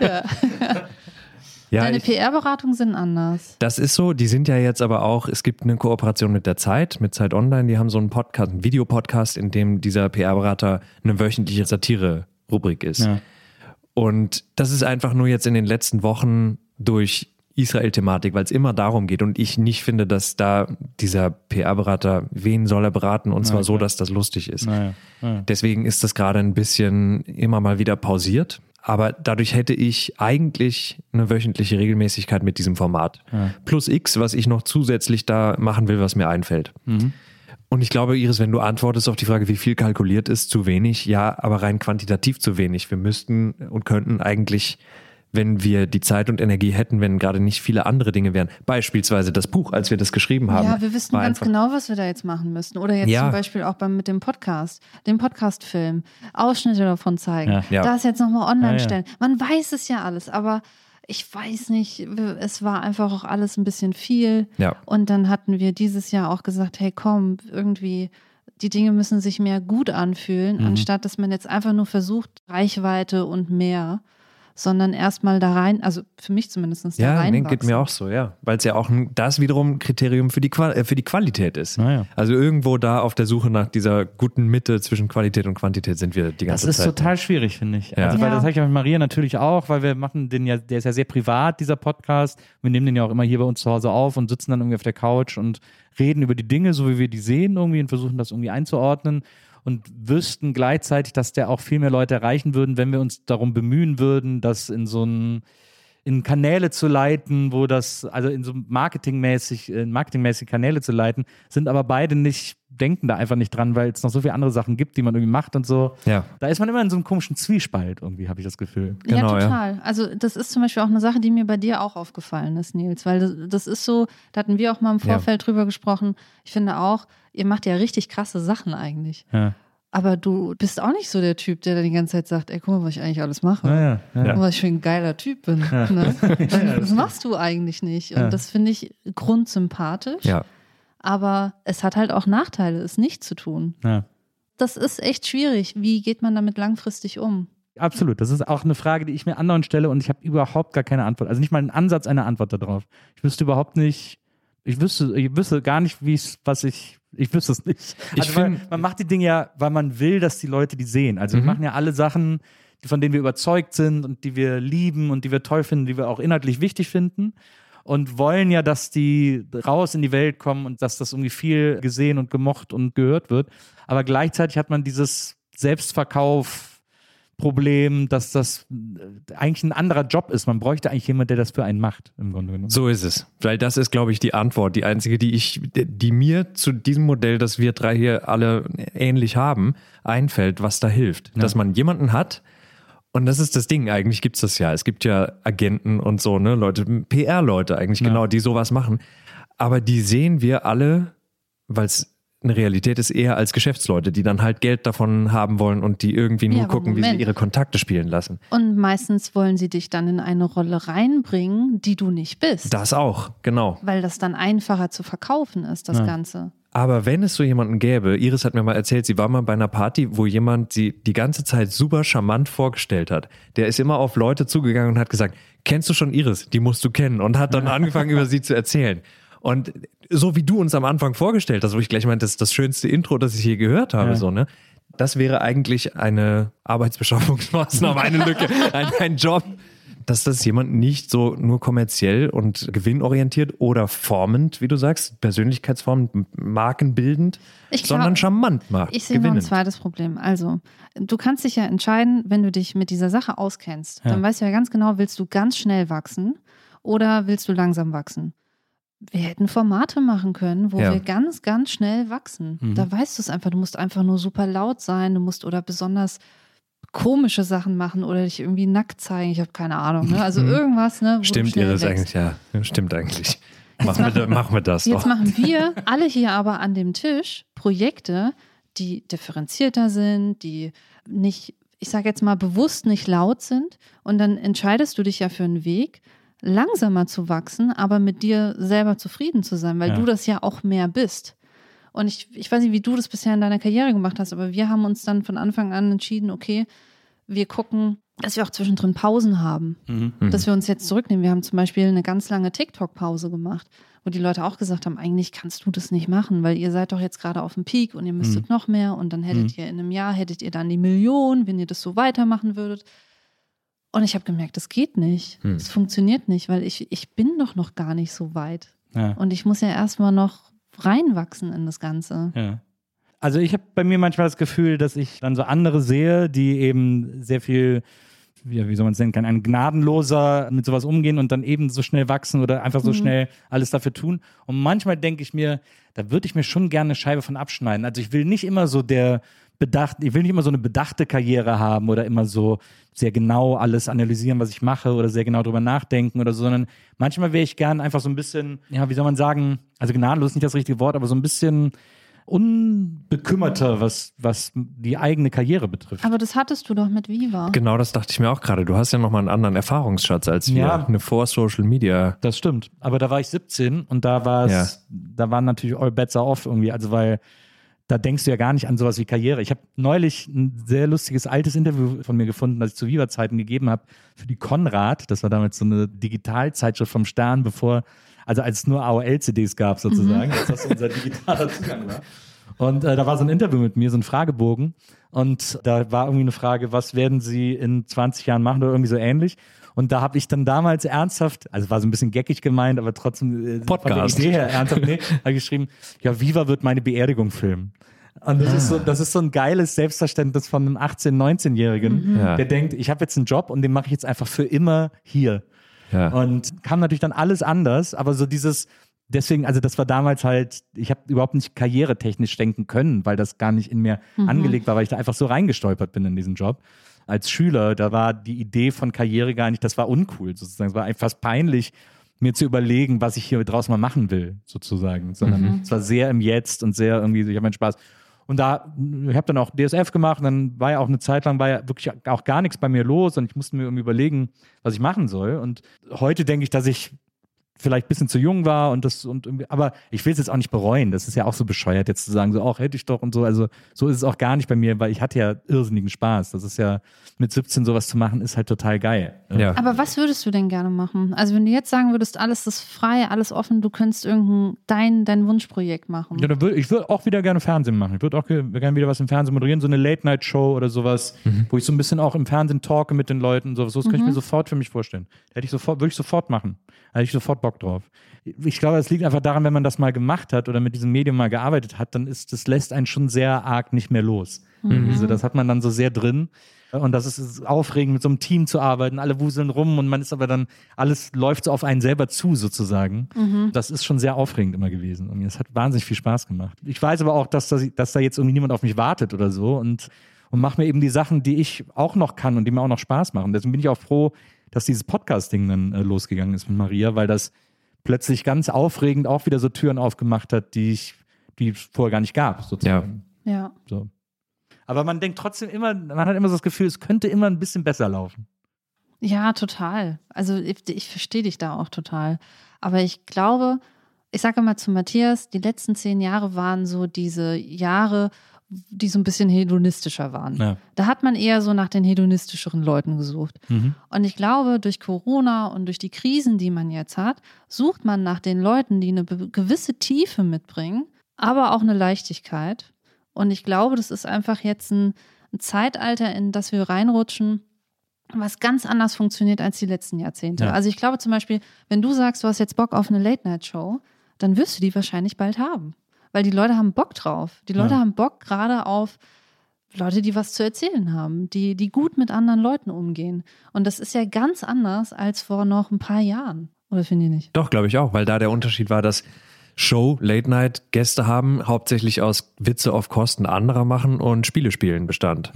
ja, Deine ich, PR-Beratungen sind anders. das ist so. Die sind ja jetzt aber auch, es gibt eine Kooperation mit der Zeit, mit Zeit Online. Die haben so einen Podcast, einen Videopodcast, in dem dieser PR-Berater eine wöchentliche Satire-Rubrik ist. Ja. Und das ist einfach nur jetzt in den letzten Wochen durch Israel-Thematik, weil es immer darum geht und ich nicht finde, dass da dieser PR-Berater, wen soll er beraten und zwar so, dass das lustig ist. Naja, naja. Deswegen ist das gerade ein bisschen immer mal wieder pausiert. Aber dadurch hätte ich eigentlich eine wöchentliche Regelmäßigkeit mit diesem Format. Plus X, was ich noch zusätzlich da machen will, was mir einfällt. Und ich glaube, Iris, wenn du antwortest auf die Frage, wie viel kalkuliert ist, zu wenig, ja, aber rein quantitativ zu wenig. Wir müssten und könnten eigentlich, wenn wir die Zeit und Energie hätten, wenn gerade nicht viele andere Dinge wären, beispielsweise das Buch, als wir das geschrieben haben. Ja, wir wissen ganz genau, was wir da jetzt machen müssten. Oder jetzt Ja. zum Beispiel auch beim, mit dem Podcast, dem Podcast-Film, Ausschnitte davon zeigen, Ja. Ja. das jetzt nochmal online stellen. Man weiß es ja alles, aber ich weiß nicht, es war einfach auch alles ein bisschen viel. Ja. Und dann hatten wir dieses Jahr auch gesagt, hey komm, irgendwie, die Dinge müssen sich mehr gut anfühlen, Mhm. anstatt dass man jetzt einfach nur versucht, Reichweite und mehr, sondern erstmal da rein, also für mich zumindest da Ja, rein. nee, geht mir auch so, ja. Weil es ja auch ein, das wiederum ein Kriterium für die, Qual äh, für die Qualität ist. Naja. Also irgendwo da auf der Suche nach dieser guten Mitte zwischen Qualität und Quantität sind wir die Das ganze ist Zeit. total schwierig, finde ich. Ja. Also, weil Ja. das sage ich ja mit Maria natürlich auch, weil wir machen den ja, der ist ja sehr privat, dieser Podcast. Wir nehmen den ja auch immer hier bei uns zu Hause auf und sitzen dann irgendwie auf der Couch und reden über die Dinge, so wie wir die sehen irgendwie und versuchen das irgendwie einzuordnen und wüssten gleichzeitig, dass der auch viel mehr Leute erreichen würden, wenn wir uns darum bemühen würden, das in so ein in Kanäle zu leiten, wo das, also in so marketingmäßig, in marketingmäßige Kanäle zu leiten, sind aber beide nicht, denken da einfach nicht dran, weil es noch so viele andere Sachen gibt, die man irgendwie macht und so. Ja. Da ist man immer in so einem komischen Zwiespalt, irgendwie, habe ich das Gefühl. Genau, ja, ja. total. Also das ist zum Beispiel auch eine Sache, die mir bei dir auch aufgefallen ist, Nils, weil das, das ist so, da hatten wir auch mal im Ja. Vorfeld drüber gesprochen. Ich finde auch, ihr macht ja richtig krasse Sachen eigentlich. Ja. Aber du bist auch nicht so der Typ, der dann die ganze Zeit sagt, ey, guck mal, was ich eigentlich alles mache. Ja, ja, ja. Guck mal, was ich für ein geiler Typ bin. Ne? Das machst du eigentlich nicht. Und Ja. das finde ich grundsympathisch. Ja. Aber es hat halt auch Nachteile, es nicht zu tun. ja. Das ist echt schwierig. Wie geht man damit langfristig um? Absolut. Das ist auch eine Frage, die ich mir anderen stelle und ich habe überhaupt gar keine Antwort. Also nicht mal einen Ansatz einer Antwort darauf. Ich wüsste überhaupt nicht, ich wüsste, ich wüsste gar nicht, wie es, was ich, ich wüsste es nicht. Ich Also weil, find- man macht die Dinge ja, weil man will, dass die Leute die sehen. Also wir machen ja alle Sachen, von denen wir überzeugt sind und die wir lieben und die wir toll finden, die wir auch inhaltlich wichtig finden. Und wollen ja, dass die raus in die Welt kommen und dass das irgendwie viel gesehen und gemocht und gehört wird. Aber gleichzeitig hat man dieses Selbstverkauf, Problem, dass das äh, eigentlich ein anderer Job ist. Man bräuchte eigentlich jemanden, der das für einen macht, im Grunde genommen. So ist es. Weil das ist, glaube ich, die Antwort, die einzige, die ich, die mir zu diesem Modell, das wir drei hier alle ähnlich haben, einfällt, was da hilft. Dass man jemanden hat, und das ist das Ding, eigentlich gibt's das ja. Es gibt ja Agenten und so, ne, Leute, PR-Leute eigentlich, genau, die sowas machen. Aber die sehen wir alle, weil es eine Realität ist, eher als Geschäftsleute, die dann halt Geld davon haben wollen und die irgendwie nur Ja, gucken, wie sie Moment. ihre Kontakte spielen lassen. Und meistens wollen sie dich dann in eine Rolle reinbringen, die du nicht bist. Das auch, genau. Weil das dann einfacher zu verkaufen ist, das Ganze. Aber wenn es so jemanden gäbe, Iris hat mir mal erzählt, sie war mal bei einer Party, wo jemand sie die ganze Zeit super charmant vorgestellt hat. Der ist immer auf Leute zugegangen und hat gesagt, kennst du schon Iris? Die musst du kennen. Und hat dann angefangen, über sie zu erzählen. Und so wie du uns am Anfang vorgestellt hast, wo ich gleich meinte, das ist das schönste Intro, das ich je gehört habe, Ja. so, ne? Das wäre eigentlich eine Arbeitsbeschaffungsmaßnahme, eine Lücke, ein, ein Job, dass das jemand nicht so nur kommerziell und gewinnorientiert oder formend, wie du sagst, persönlichkeitsformend, markenbildend, glaub- sondern charmant macht. Ich sehe noch ein zweites Problem. Also, du kannst dich ja entscheiden, wenn du dich mit dieser Sache auskennst, dann weißt du ja ganz genau, willst du ganz schnell wachsen oder willst du langsam wachsen? Wir hätten Formate machen können, wo Ja. wir ganz, ganz schnell wachsen. Da weißt du es einfach. Du musst einfach nur super laut sein, du musst oder besonders komische Sachen machen oder dich irgendwie nackt zeigen. Ich habe keine Ahnung. Ne? Also irgendwas, ne? Stimmt, schnell Iris wächst. eigentlich, ja. Stimmt eigentlich. Machen wir, machen wir das Jetzt doch. machen wir alle hier aber an dem Tisch Projekte, die differenzierter sind, die nicht, ich sage jetzt mal bewusst nicht laut sind. Und dann entscheidest du dich ja für einen Weg, langsamer zu wachsen, aber mit dir selber zufrieden zu sein, weil Ja. du das ja auch mehr bist. Und ich, ich weiß nicht, wie du das bisher in deiner Karriere gemacht hast, aber wir haben uns dann von Anfang an entschieden, okay, wir gucken, dass wir auch zwischendrin Pausen haben. Dass wir uns jetzt zurücknehmen. Wir haben zum Beispiel eine ganz lange TikTok-Pause gemacht, wo die Leute auch gesagt haben, eigentlich kannst du das nicht machen, weil ihr seid doch jetzt gerade auf dem Peak und ihr müsstet noch mehr und dann hättet ihr in einem Jahr, hättet ihr dann die Million, wenn ihr das so weitermachen würdet. Und ich habe gemerkt, das geht nicht. Es funktioniert nicht, weil ich, ich bin doch noch gar nicht so weit. Ja. Und ich muss ja erstmal noch reinwachsen in das Ganze. Ja. Also ich habe bei mir manchmal das Gefühl, dass ich dann so andere sehe, die eben sehr viel, wie, wie soll man es nennen, kann ein gnadenloser mit sowas umgehen und dann eben so schnell wachsen oder einfach so schnell alles dafür tun. Und manchmal denke ich mir, da würde ich mir schon gerne eine Scheibe von abschneiden. Also ich will nicht immer so der bedacht, ich will nicht immer so eine bedachte Karriere haben oder immer so sehr genau alles analysieren, was ich mache oder sehr genau drüber nachdenken oder so, sondern manchmal wäre ich gern einfach so ein bisschen, ja, wie soll man sagen, also gnadenlos ist nicht das richtige Wort, aber so ein bisschen unbekümmerter, was, was die eigene Karriere betrifft. Aber das hattest du doch mit Viva. Genau, das dachte ich mir auch gerade. Du hast ja nochmal einen anderen Erfahrungsschatz als wir. Ja. Eine Vor-Social-Media. Das stimmt. Aber da war ich 17 und da war es, Ja. da waren natürlich all bets are off irgendwie, also weil da denkst du ja gar nicht an sowas wie Karriere. Ich habe neulich ein sehr lustiges altes Interview von mir gefunden, das ich zu Viva-Zeiten gegeben habe für die Konrad. Das war damals so eine Digitalzeitschrift vom Stern, bevor, also als es nur AOL-CDs gab sozusagen, als das unser digitaler Zugang war. Und äh, da war so ein Interview mit mir, so ein Fragebogen. Und da war irgendwie eine Frage, was werden Sie in 20 Jahren machen oder irgendwie so ähnlich. Und da habe ich dann damals ernsthaft, also war so ein bisschen geckig gemeint, aber trotzdem äh, Podcast. Idee her ernsthaft, nee, habe geschrieben, ja, Viva wird meine Beerdigung filmen. Und das, ist so, das ist so ein geiles Selbstverständnis von einem 18-, 19-Jährigen, Ja. der denkt, ich habe jetzt einen Job und den mache ich jetzt einfach für immer hier. Ja. Und kam natürlich dann alles anders, aber so dieses, deswegen, also das war damals halt, ich habe überhaupt nicht karrieretechnisch denken können, weil das gar nicht in mir angelegt war, weil ich da einfach so reingestolpert bin in diesen Job. Als Schüler, da war die Idee von Karriere gar nicht, das war uncool sozusagen. Es war einfach fast peinlich, mir zu überlegen, was ich hier draus mal machen will, sozusagen. Sondern es war sehr im Jetzt und sehr irgendwie, ich habe meinen Spaß. Und da, ich habe dann auch DSF gemacht und dann war ja auch eine Zeit lang, war ja wirklich auch gar nichts bei mir los und ich musste mir irgendwie überlegen, was ich machen soll. Und heute denke ich, dass ich vielleicht ein bisschen zu jung war und das und irgendwie, aber ich will es jetzt auch nicht bereuen. Das ist ja auch so bescheuert, jetzt zu sagen, so auch hätte ich doch und so. Also so ist es auch gar nicht bei mir, weil ich hatte ja irrsinnigen Spaß. Das ist ja mit 17 sowas zu machen, ist halt total geil. ja. Aber was würdest du denn gerne machen? Also wenn du jetzt sagen würdest, alles ist frei, alles offen, du könntest irgendein dein, dein Wunschprojekt machen. Ja, dann würd, ich würde auch wieder gerne Fernsehen machen. Ich würde auch ge- gerne wieder was im Fernsehen moderieren, so eine Late-Night-Show oder sowas, wo ich so ein bisschen auch im Fernsehen talke mit den Leuten. So, so das könnte ich mir sofort für mich vorstellen. Hätte ich sofort, würde ich sofort machen. Hätte ich sofort Bock drauf. Ich glaube, es liegt einfach daran, wenn man das mal gemacht hat oder mit diesem Medium mal gearbeitet hat, dann ist, das lässt einen schon sehr arg nicht mehr los. Also das hat man dann so sehr drin. Und das ist- aufregend, mit so einem Team zu arbeiten. Alle wuseln rum und man ist aber dann, alles läuft so auf einen selber zu, sozusagen. Das ist schon sehr aufregend immer gewesen. Und es hat wahnsinnig viel Spaß gemacht. Ich weiß aber auch, dass, das, dass da jetzt irgendwie niemand auf mich wartet oder so und, und mache mir eben die Sachen, die ich auch noch kann und die mir auch noch Spaß machen. Deswegen bin ich auch froh, dass dieses Podcast-Ding dann äh, losgegangen ist mit Maria, weil das plötzlich ganz aufregend auch wieder so Türen aufgemacht hat, die ich, die es vorher gar nicht gab, sozusagen. Ja. So. Aber man denkt trotzdem immer, man hat immer so das Gefühl, es könnte immer ein bisschen besser laufen. Ja, total. Also ich, ich verstehe dich da auch total. Aber ich glaube, ich sage immer zu Matthias, die letzten zehn Jahre waren so diese Jahre, die so ein bisschen hedonistischer waren. Ja. Da hat man eher so nach den hedonistischeren Leuten gesucht. Und ich glaube, durch Corona und durch die Krisen, die man jetzt hat, sucht man nach den Leuten, die eine gewisse Tiefe mitbringen, aber auch eine Leichtigkeit. Und ich glaube, das ist einfach jetzt ein, ein Zeitalter, in das wir reinrutschen, was ganz anders funktioniert als die letzten Jahrzehnte. Ja. Also ich glaube zum Beispiel, wenn du sagst, du hast jetzt Bock auf eine Late-Night-Show, dann wirst du die wahrscheinlich bald haben. Weil die Leute haben Bock drauf. Die Leute Ja. haben Bock gerade auf Leute, die was zu erzählen haben, die, die gut mit anderen Leuten umgehen. Und das ist ja ganz anders als vor noch ein paar Jahren. Oder finde ich nicht? Doch, glaube ich auch, weil da der Unterschied war, dass Show, Late Night Gäste haben, hauptsächlich aus Witze auf Kosten anderer machen und Spiele spielen bestand.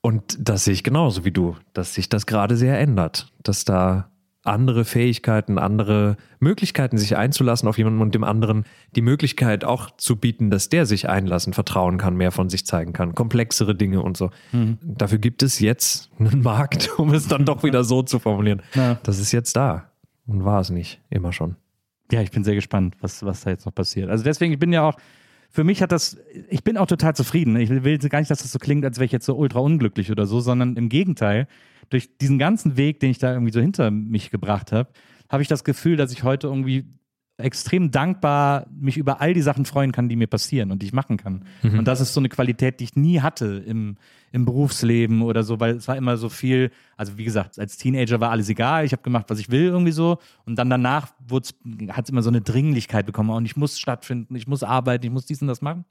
Und das sehe ich genauso wie du, dass sich das gerade sehr ändert, dass da andere Fähigkeiten, andere Möglichkeiten, sich einzulassen auf jemanden und dem anderen die Möglichkeit auch zu bieten, dass der sich einlassen, vertrauen kann, mehr von sich zeigen kann, komplexere Dinge und so. Mhm. Dafür gibt es jetzt einen Markt, um es dann doch wieder so zu formulieren. Ja. Das ist jetzt da und war es nicht immer schon. Ja, ich bin sehr gespannt, was, was da jetzt noch passiert. Also deswegen, ich bin ja auch, für mich hat das, ich bin auch total zufrieden. Ich will gar nicht, dass das so klingt, als wäre ich jetzt so ultra unglücklich oder so, sondern im Gegenteil, durch diesen ganzen Weg, den ich da irgendwie so hinter mich gebracht habe, habe ich das Gefühl, dass ich heute irgendwie extrem dankbar mich über all die Sachen freuen kann, die mir passieren und die ich machen kann. Mhm. Und das ist so eine Qualität, die ich nie hatte im, im Berufsleben oder so, weil es war immer so viel, also wie gesagt, als Teenager war alles egal, ich habe gemacht, was ich will irgendwie so und dann danach hat es immer so eine Dringlichkeit bekommen und ich muss stattfinden, ich muss arbeiten, ich muss dies und das machen.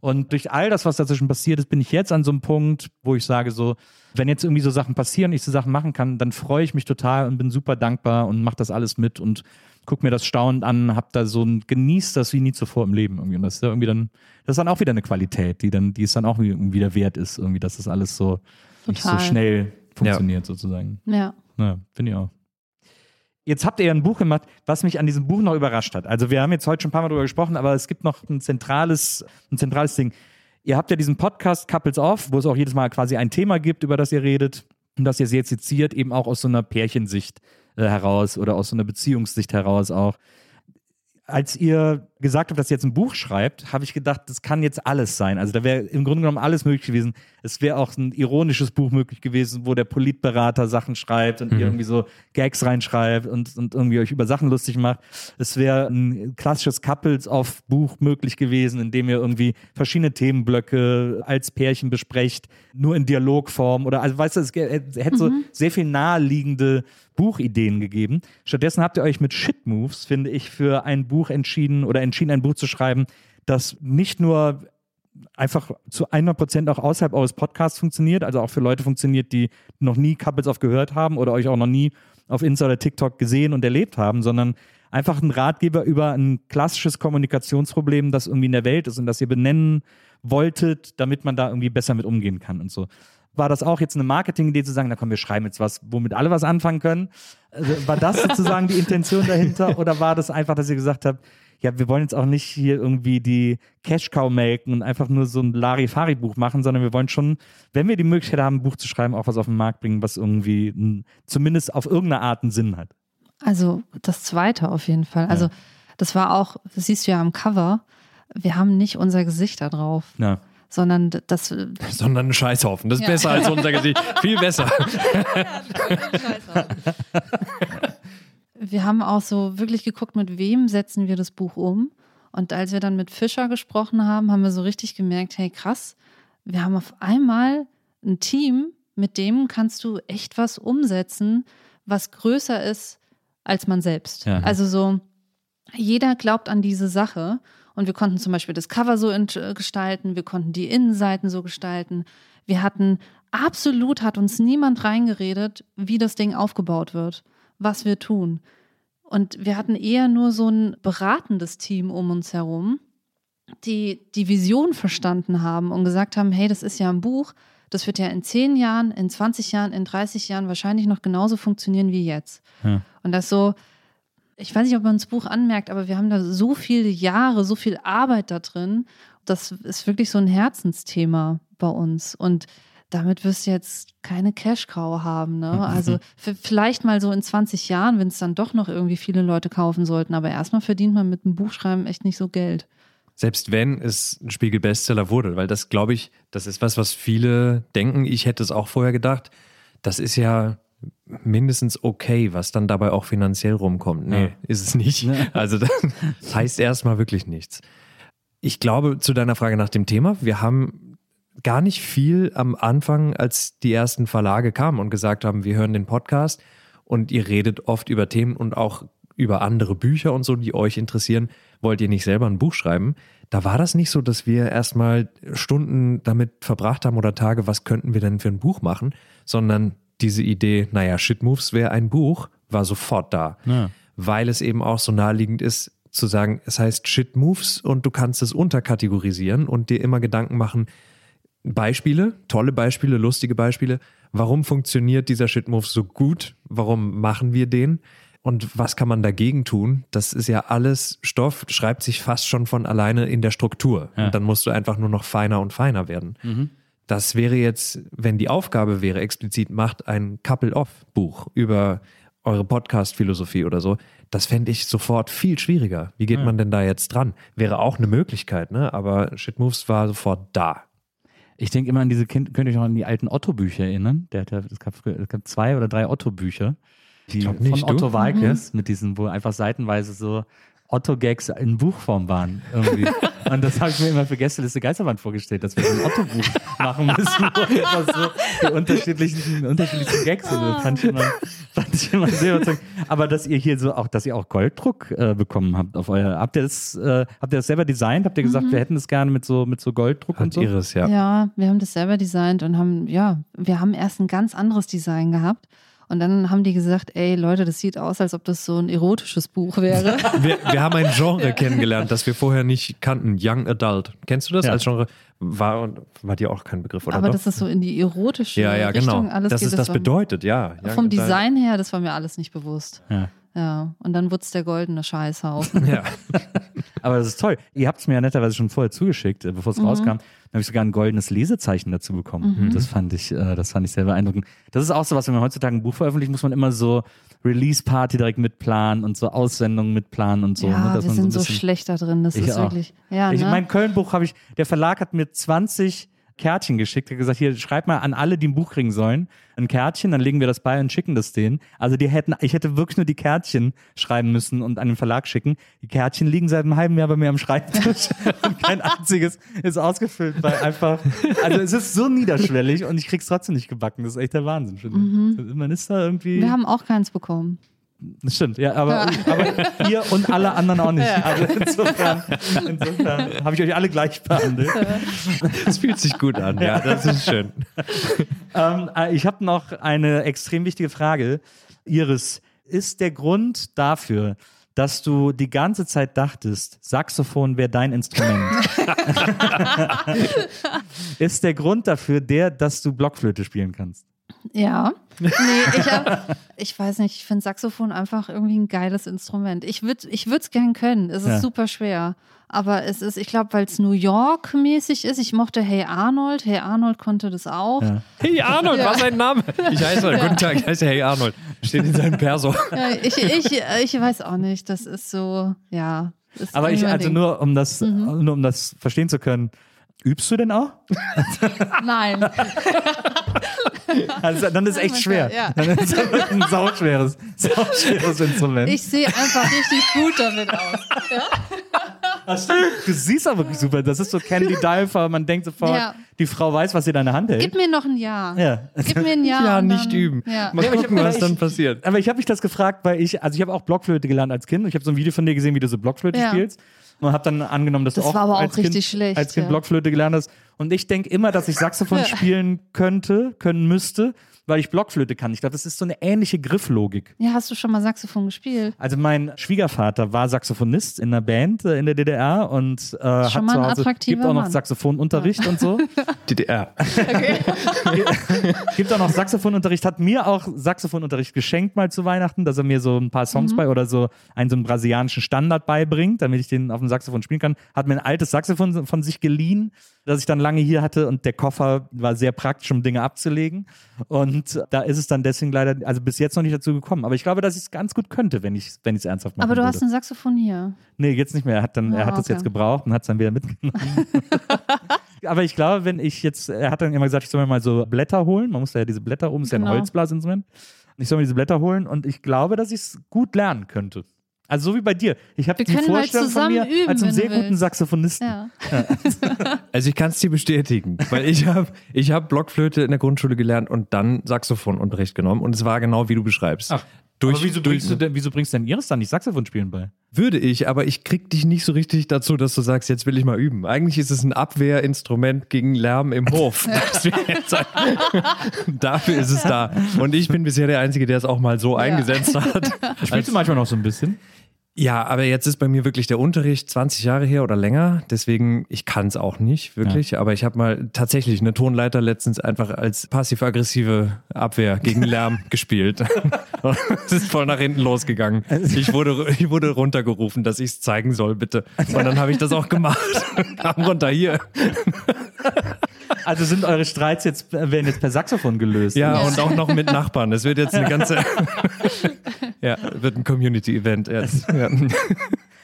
Und durch all das, was dazwischen passiert ist, bin ich jetzt an so einem Punkt, wo ich sage so, wenn jetzt irgendwie so Sachen passieren, ich so Sachen machen kann, dann freue ich mich total und bin super dankbar und mache das alles mit und guck mir das staunend an, hab da so ein, genießt das wie nie zuvor im Leben irgendwie. Und das ist ja irgendwie dann, das ist dann auch wieder eine Qualität, die dann, die es dann auch wieder wert ist, irgendwie, dass das alles so nicht so Total. schnell funktioniert sozusagen. Ja. Ja, finde ich auch. Jetzt habt ihr ja ein Buch gemacht, was mich an diesem Buch noch überrascht hat. Also wir haben jetzt heute schon ein paar Mal drüber gesprochen, aber es gibt noch ein zentrales, ein zentrales Ding. Ihr habt ja diesen Podcast Couples Off, wo es auch jedes Mal quasi ein Thema gibt, über das ihr redet und das ihr sehr seziert, eben auch aus so einer Pärchensicht äh, heraus oder aus so einer Beziehungssicht heraus auch. Als ihr gesagt habt, dass ihr jetzt ein Buch schreibt, habe ich gedacht, das kann jetzt alles sein. Also da wäre im Grunde genommen alles möglich gewesen. Es wäre auch ein ironisches Buch möglich gewesen, wo der Politberater Sachen schreibt und ihr irgendwie so Gags reinschreibt und, und irgendwie euch über Sachen lustig macht. Es wäre ein klassisches Couples-Off-Buch möglich gewesen, in dem ihr irgendwie verschiedene Themenblöcke als Pärchen besprecht, nur in Dialogform oder also weißt du, es es hätte so sehr viel naheliegende Buchideen gegeben. Stattdessen habt ihr euch mit Shit Moves, finde ich, für ein Buch entschieden oder entschieden, ein Buch zu schreiben, das nicht nur einfach zu 100% auch außerhalb eures Podcasts funktioniert, also auch für Leute funktioniert, die noch nie Couples auf gehört haben oder euch auch noch nie auf Insta oder TikTok gesehen und erlebt haben, sondern einfach ein Ratgeber über ein klassisches Kommunikationsproblem, das irgendwie in der Welt ist und das ihr benennen wolltet, damit man da irgendwie besser mit umgehen kann und so. War das auch jetzt eine Marketing-Idee zu sagen, na komm, wir schreiben jetzt was, womit alle was anfangen können? Also, war das sozusagen die Intention dahinter oder war das einfach, dass ihr gesagt habt, ja, wir wollen jetzt auch nicht hier irgendwie die Cash-Cow melken und einfach nur so ein Larifari-Buch machen, sondern wir wollen schon, wenn wir die Möglichkeit haben, ein Buch zu schreiben, auch was auf den Markt bringen, was irgendwie zumindest auf irgendeine Art einen Sinn hat. Also das zweite auf jeden Fall. Also das war auch, das siehst du ja am Cover, wir haben nicht unser Gesicht da drauf, Ja. Sondern das, Sondern ein Scheißhaufen. Das ist Ja. besser als unser Gesicht. Viel besser. wir haben auch so wirklich geguckt, mit wem setzen wir das Buch um. Und als wir dann mit Fischer gesprochen haben, haben wir so richtig gemerkt, hey krass, wir haben auf einmal ein Team, mit dem kannst du echt was umsetzen, was größer ist als man selbst. Ja. Also so, jeder glaubt an diese Sache. Und wir konnten zum Beispiel das Cover so äh, gestalten, wir konnten die Innenseiten so gestalten. Wir hatten absolut, hat uns niemand reingeredet, wie das Ding aufgebaut wird, was wir tun. Und wir hatten eher nur so ein beratendes Team um uns herum, die die Vision verstanden haben und gesagt haben, hey, das ist ja ein Buch, das wird ja in 10 Jahren, in 20 Jahren, in 30 Jahren wahrscheinlich noch genauso funktionieren wie jetzt. Ja. Und das so, ich weiß nicht, ob man das Buch anmerkt, aber wir haben da so viele Jahre, so viel Arbeit da drin. Das ist wirklich so ein Herzensthema bei uns. Und damit wirst du jetzt keine Cash-Cow haben. Ne? Also f- vielleicht mal so in 20 Jahren, wenn es dann doch noch irgendwie viele Leute kaufen sollten. Aber erstmal verdient man mit dem Buchschreiben echt nicht so Geld. Selbst wenn es ein Spiegel-Bestseller wurde, weil das, glaube ich, das ist was, was viele denken. Ich hätte es auch vorher gedacht. Das ist ja mindestens okay, was dann dabei auch finanziell rumkommt. Nee, Ja. ist es nicht. Also das heißt erstmal wirklich nichts. Ich glaube, zu deiner Frage nach dem Thema, wir haben gar nicht viel am Anfang, als die ersten Verlage kamen und gesagt haben, wir hören den Podcast und ihr redet oft über Themen und auch über andere Bücher und so, die euch interessieren. Wollt ihr nicht selber ein Buch schreiben? Da war das nicht so, dass wir erstmal Stunden damit verbracht haben oder Tage, was könnten wir denn für ein Buch machen, sondern diese Idee, naja, Shit Moves wäre ein Buch, war sofort da. Weil es eben auch so naheliegend ist, zu sagen, es heißt Shit Moves und du kannst es unterkategorisieren und dir immer Gedanken machen, Beispiele, tolle Beispiele, lustige Beispiele. Warum funktioniert dieser Shitmove so gut? Warum machen wir den? Und was kann man dagegen tun? Das ist ja alles Stoff, schreibt sich fast schon von alleine in der Struktur. Ja. Und dann musst du einfach nur noch feiner und feiner werden. Das wäre jetzt, wenn die Aufgabe wäre, explizit macht ein Couple-Off-Buch über eure Podcast-Philosophie oder so. Das fände ich sofort viel schwieriger. Wie geht man denn da jetzt dran? Wäre auch eine Möglichkeit, ne? Aber Shitmoves war sofort da. Ich denke immer an diese Kind, könnt ihr euch noch an die alten Otto-Bücher erinnern? Der hat ja, es gab, es gab zwei oder drei Otto-Bücher. Die nicht, von du? Otto Walkes, mit diesen, wo einfach seitenweise so Otto-Gags in Buchform waren. Irgendwie. Und das habe ich mir immer für Gästeliste Geisterband vorgestellt, dass wir so ein Otto-Buch machen müssen, wo einfach so die unterschiedlichen, unterschiedlichen Gags sind. Das fand ich immer, fand ich immer sehr überzeugend. Aber dass ihr hier so auch, dass ihr auch Golddruck äh, bekommen habt auf euer, habt ihr das, äh, habt ihr das selber designt? Habt ihr gesagt, wir hätten das gerne mit so, mit so Golddruck und Hat so? Iris, ja. Ja. wir haben das selber designt und haben, ja, wir haben erst ein ganz anderes Design gehabt. Und dann haben die gesagt, ey Leute, das sieht aus, als ob das so ein erotisches Buch wäre. Wir, wir haben ein Genre kennengelernt, das wir vorher nicht kannten. Young Adult. Kennst du das Ja. als Genre? War, war dir auch kein Begriff, oder Aber doch? das ist so in die erotische ja, ja, Richtung. genau. Alles das geht, ist das war- bedeutet, ja. Young Vom Adult. Design her, das war mir alles nicht bewusst. Ja. Ja, und dann wurde es der goldene Scheißhaufen. Ja. Aber das ist toll. Ihr habt es mir ja netterweise schon vorher zugeschickt, äh, bevor es rauskam. Dann habe ich sogar ein goldenes Lesezeichen dazu bekommen. Das fand ich, äh, das fand ich sehr beeindruckend. Das ist auch so was, wenn man heutzutage ein Buch veröffentlicht, muss man immer so Release-Party direkt mitplanen und so Aussendungen mitplanen und so. ja, ne, wir sind so bisschen- schlecht da drin. Das ist auch. wirklich. Ja, ich, ne? Mein Köln-Buch habe ich, der Verlag hat mir 20 Kärtchen geschickt, hat gesagt, hier, schreib mal an alle, die ein Buch kriegen sollen, ein Kärtchen, dann legen wir das bei und schicken das denen. Also die hätten, ich hätte wirklich nur die Kärtchen schreiben müssen und an den Verlag schicken. Die Kärtchen liegen seit einem halben Jahr bei mir am Schreibtisch und kein einziges ist ausgefüllt, weil einfach, also es ist so niederschwellig und ich krieg's trotzdem nicht gebacken. Das ist echt der Wahnsinn, finde ich. Man ist da irgendwie. wir haben auch keins bekommen. Das stimmt, ja, aber, aber ihr und alle anderen auch nicht. Also insofern, insofern habe ich euch alle gleich behandelt. Das fühlt sich gut an, ja, das ist schön. ähm, äh, ich habe noch eine extrem wichtige Frage. Iris, ist der Grund dafür, dass du die ganze Zeit dachtest, Saxophon wäre dein Instrument, ist der Grund dafür der, dass du Blockflöte spielen kannst? Ja. Nee, ich, hab, ich weiß nicht, ich finde Saxophon einfach irgendwie ein geiles Instrument. Ich würde es ich gern können. Es ist Ja. super schwer. Aber es ist, ich glaube, weil es New York-mäßig ist. Ich mochte Hey Arnold. Hey Arnold konnte das auch. Ja. Hey Arnold, was ist dein Name? Ich heiße, guten Tag, ich heiße Hey Arnold. Steht in seinem Perso. Ja, ich, ich, ich weiß auch nicht. Das ist so, ja. ist Aber ich, also nur um das, nur um das verstehen zu können, übst du denn auch? Nein. Also, dann ist echt schwer. Ja. Dann ist es ein sauschweres, sauschweres Instrument. Ich sehe einfach richtig gut damit aus. Stimmt. Du siehst aber wirklich super. Das ist so Candy Diver. Man denkt sofort, Ja. die Frau weiß, was sie in deiner Hand hält. Gib mir noch ein Jahr. Ja. Gib mir ein Jahr. Ja, nicht dann, üben. Ja. Mal Ja, gucken, was dann passiert. Aber ich habe mich das gefragt, weil ich, also ich habe auch Blockflöte gelernt als Kind. Ich habe so ein Video von dir gesehen, wie du so Blockflöte Ja. spielst. Und habe dann angenommen, dass Das du auch, war aber auch als, kind, richtig schlecht, als Kind ja. Blockflöte gelernt hast. Und ich denke immer, dass ich Saxophon spielen könnte, können müsste, weil ich Blockflöte kann. Ich glaube, das ist so eine ähnliche Grifflogik. ja, hast du schon mal Saxophon gespielt? Also mein Schwiegervater war Saxophonist in einer Band äh, in der DDR und äh, hat zu Hause gibt auch noch Mann. Saxophonunterricht und so. DDR. gibt auch noch Saxophonunterricht, hat mir auch Saxophonunterricht geschenkt mal zu Weihnachten, dass er mir so ein paar Mhm. Songs bei oder so einen so einen brasilianischen Standard beibringt, damit ich den auf dem Saxophon spielen kann. Hat mir ein altes Saxophon von sich geliehen, das ich dann lange hier hatte und der Koffer war sehr praktisch, um Dinge abzulegen. Und da ist es dann deswegen leider, also bis jetzt noch nicht dazu gekommen. Aber ich glaube, dass ich es ganz gut könnte, wenn ich es wenn ich's ernsthaft machen Aber du würde. hast ein Saxophon hier. Nee, jetzt nicht mehr. Er hat dann, er Ah, hat das okay. jetzt gebraucht und hat es dann wieder mitgenommen. Aber ich glaube, wenn ich jetzt, er hat dann immer gesagt, ich soll mir mal so Blätter holen. Man muss ja diese Blätter oben, ist ja Genau. ein Holzblasinstrument. Und ich soll mir diese Blätter holen und ich glaube, dass ich es gut lernen könnte. Also so wie bei dir. Ich habe Wir die können halt Vorstellung von mir zusammen üben, als einen sehr guten. Saxophonisten. Ja. Also ich kann es dir bestätigen, weil ich habe ich hab Blockflöte in der Grundschule gelernt und dann Saxophonunterricht genommen und es war genau wie du beschreibst. Ach, durch, aber wieso, durch, bringst du denn, wieso bringst du denn Iris dann nicht Saxophon spielen bei? Würde ich, aber ich krieg dich nicht so richtig dazu, dass du sagst, jetzt will ich mal üben. Eigentlich ist es ein Abwehrinstrument gegen Lärm im Hof. Dafür ist es da. Und ich bin bisher der Einzige, der es auch mal so eingesetzt hat. Spielst du manchmal noch so ein bisschen? Ja, aber jetzt ist bei mir wirklich der Unterricht 20 Jahre her oder länger. Deswegen, ich kann es auch nicht wirklich. Aber ich habe mal tatsächlich eine Tonleiter letztens einfach als passiv-aggressive Abwehr gegen Lärm gespielt. Es ist voll nach hinten losgegangen. Ich wurde, ich wurde runtergerufen, dass ich es zeigen soll, bitte. Und dann habe ich das auch gemacht. Kam runter hier. Also sind eure Streits jetzt, werden jetzt per Saxophon gelöst? Ja, und auch noch mit Nachbarn. Es wird jetzt eine ganze, ja, wird ein Community-Event jetzt. Ja.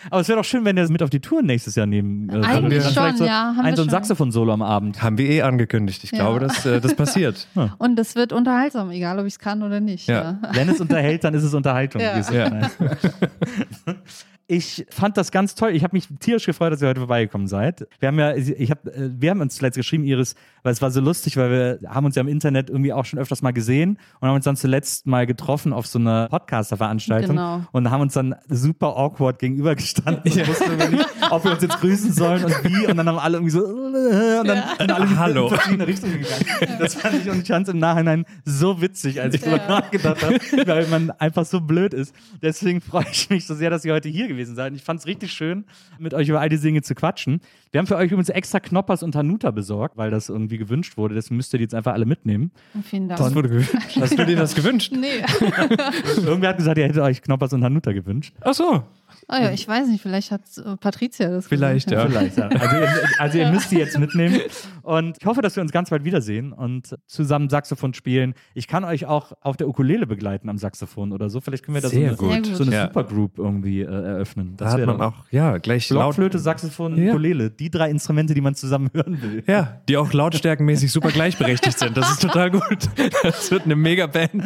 Aber es wäre doch schön, wenn ihr mit auf die Tour nächstes Jahr nehmen. äh, Eigentlich dann schon, so ja, haben Ein so ein. Saxophon-Solo am Abend. Haben wir eh angekündigt. Ich Ja. glaube, dass äh, das passiert. Und es wird unterhaltsam, egal ob ich es kann oder nicht. Ja. Ja. Wenn es unterhält, dann ist es Unterhaltung. Ja. Ja. Ich fand das ganz toll. Ich habe mich tierisch gefreut, dass ihr heute vorbeigekommen seid. Wir haben ja, ich hab, äh, wir haben uns zuletzt geschrieben, Iris, weil es war so lustig, weil wir haben uns ja im Internet irgendwie auch schon öfters mal gesehen und haben uns dann zuletzt mal getroffen auf so einer Podcaster-Veranstaltung Genau. und haben uns dann super awkward gegenübergestanden und wussten irgendwie nicht, ob wir uns jetzt grüßen sollen und wie und dann haben alle irgendwie so äh, und dann sind alle in Hallo. verschiedene Richtungen gegangen. Das fand ich und ich fand es im Nachhinein so witzig, als ich darüber nachgedacht habe, weil man einfach so blöd ist. Deswegen freue ich mich so sehr, dass ihr heute hier gewesen seid. Ich fand es richtig schön, mit euch über all diese Dinge zu quatschen. Wir haben für euch übrigens extra Knoppers und Hanuta besorgt, weil das irgendwie gewünscht wurde. Deswegen müsst ihr die jetzt einfach alle mitnehmen. Vielen Dank. Das wurde gewünscht. Hast du dir das gewünscht? nee. Irgendwer hat gesagt, ihr hättet euch Knoppers und Hanuta gewünscht. Ach so. Oh ja, ich weiß nicht, vielleicht hat äh, Patricia das Vielleicht, ja. Vielleicht, ja. Also ihr, also ihr müsst die jetzt mitnehmen. Und ich hoffe, dass wir uns ganz bald wiedersehen und zusammen Saxophon spielen. Ich kann euch auch auf der Ukulele begleiten am Saxophon oder so. Vielleicht können wir da so eine, gut. So eine Ja. Supergroup irgendwie äh, eröffnen. Da hat man auch, ja, gleich laut. Blockflöte, Saxophon, Ja. Ukulele. Die drei Instrumente, die man zusammen hören will. Ja, die auch lautstärkenmäßig super gleichberechtigt sind. Das ist total gut. Das wird eine Mega-Band.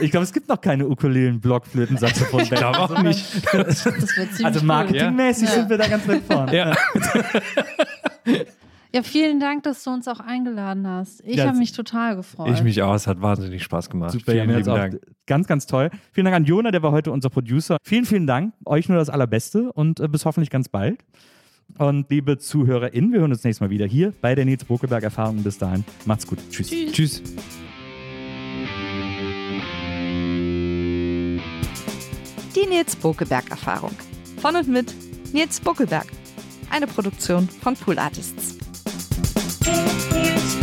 Ich glaube, es gibt noch keine Ukulelen, Blockflöten, Saxophon. Ich glaube auch nicht. Das wird ziemlich Also marketingmäßig Ja. sind wir da ganz weit vorne. Ja. Ja, vielen Dank, dass du uns auch eingeladen hast. Ich habe mich total gefreut. Ich mich auch. Es hat wahnsinnig Spaß gemacht. Super, ja, Vielen hat's auch Dank. ganz, ganz toll. Vielen Dank an Jona, der war heute unser Producer. Vielen, vielen Dank. Euch nur das Allerbeste und äh, bis hoffentlich ganz bald. Und liebe ZuhörerInnen, wir hören uns nächstes Mal wieder hier bei der Nils Bokelberg Erfahrung. Bis dahin, macht's gut. Tschüss. Tschüss. Die Nils Bokelberg Erfahrung. Von und mit Nils Bokelberg. Eine Produktion von Pool Artists. Die Nils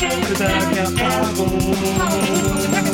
Bokelberg Erfahrung.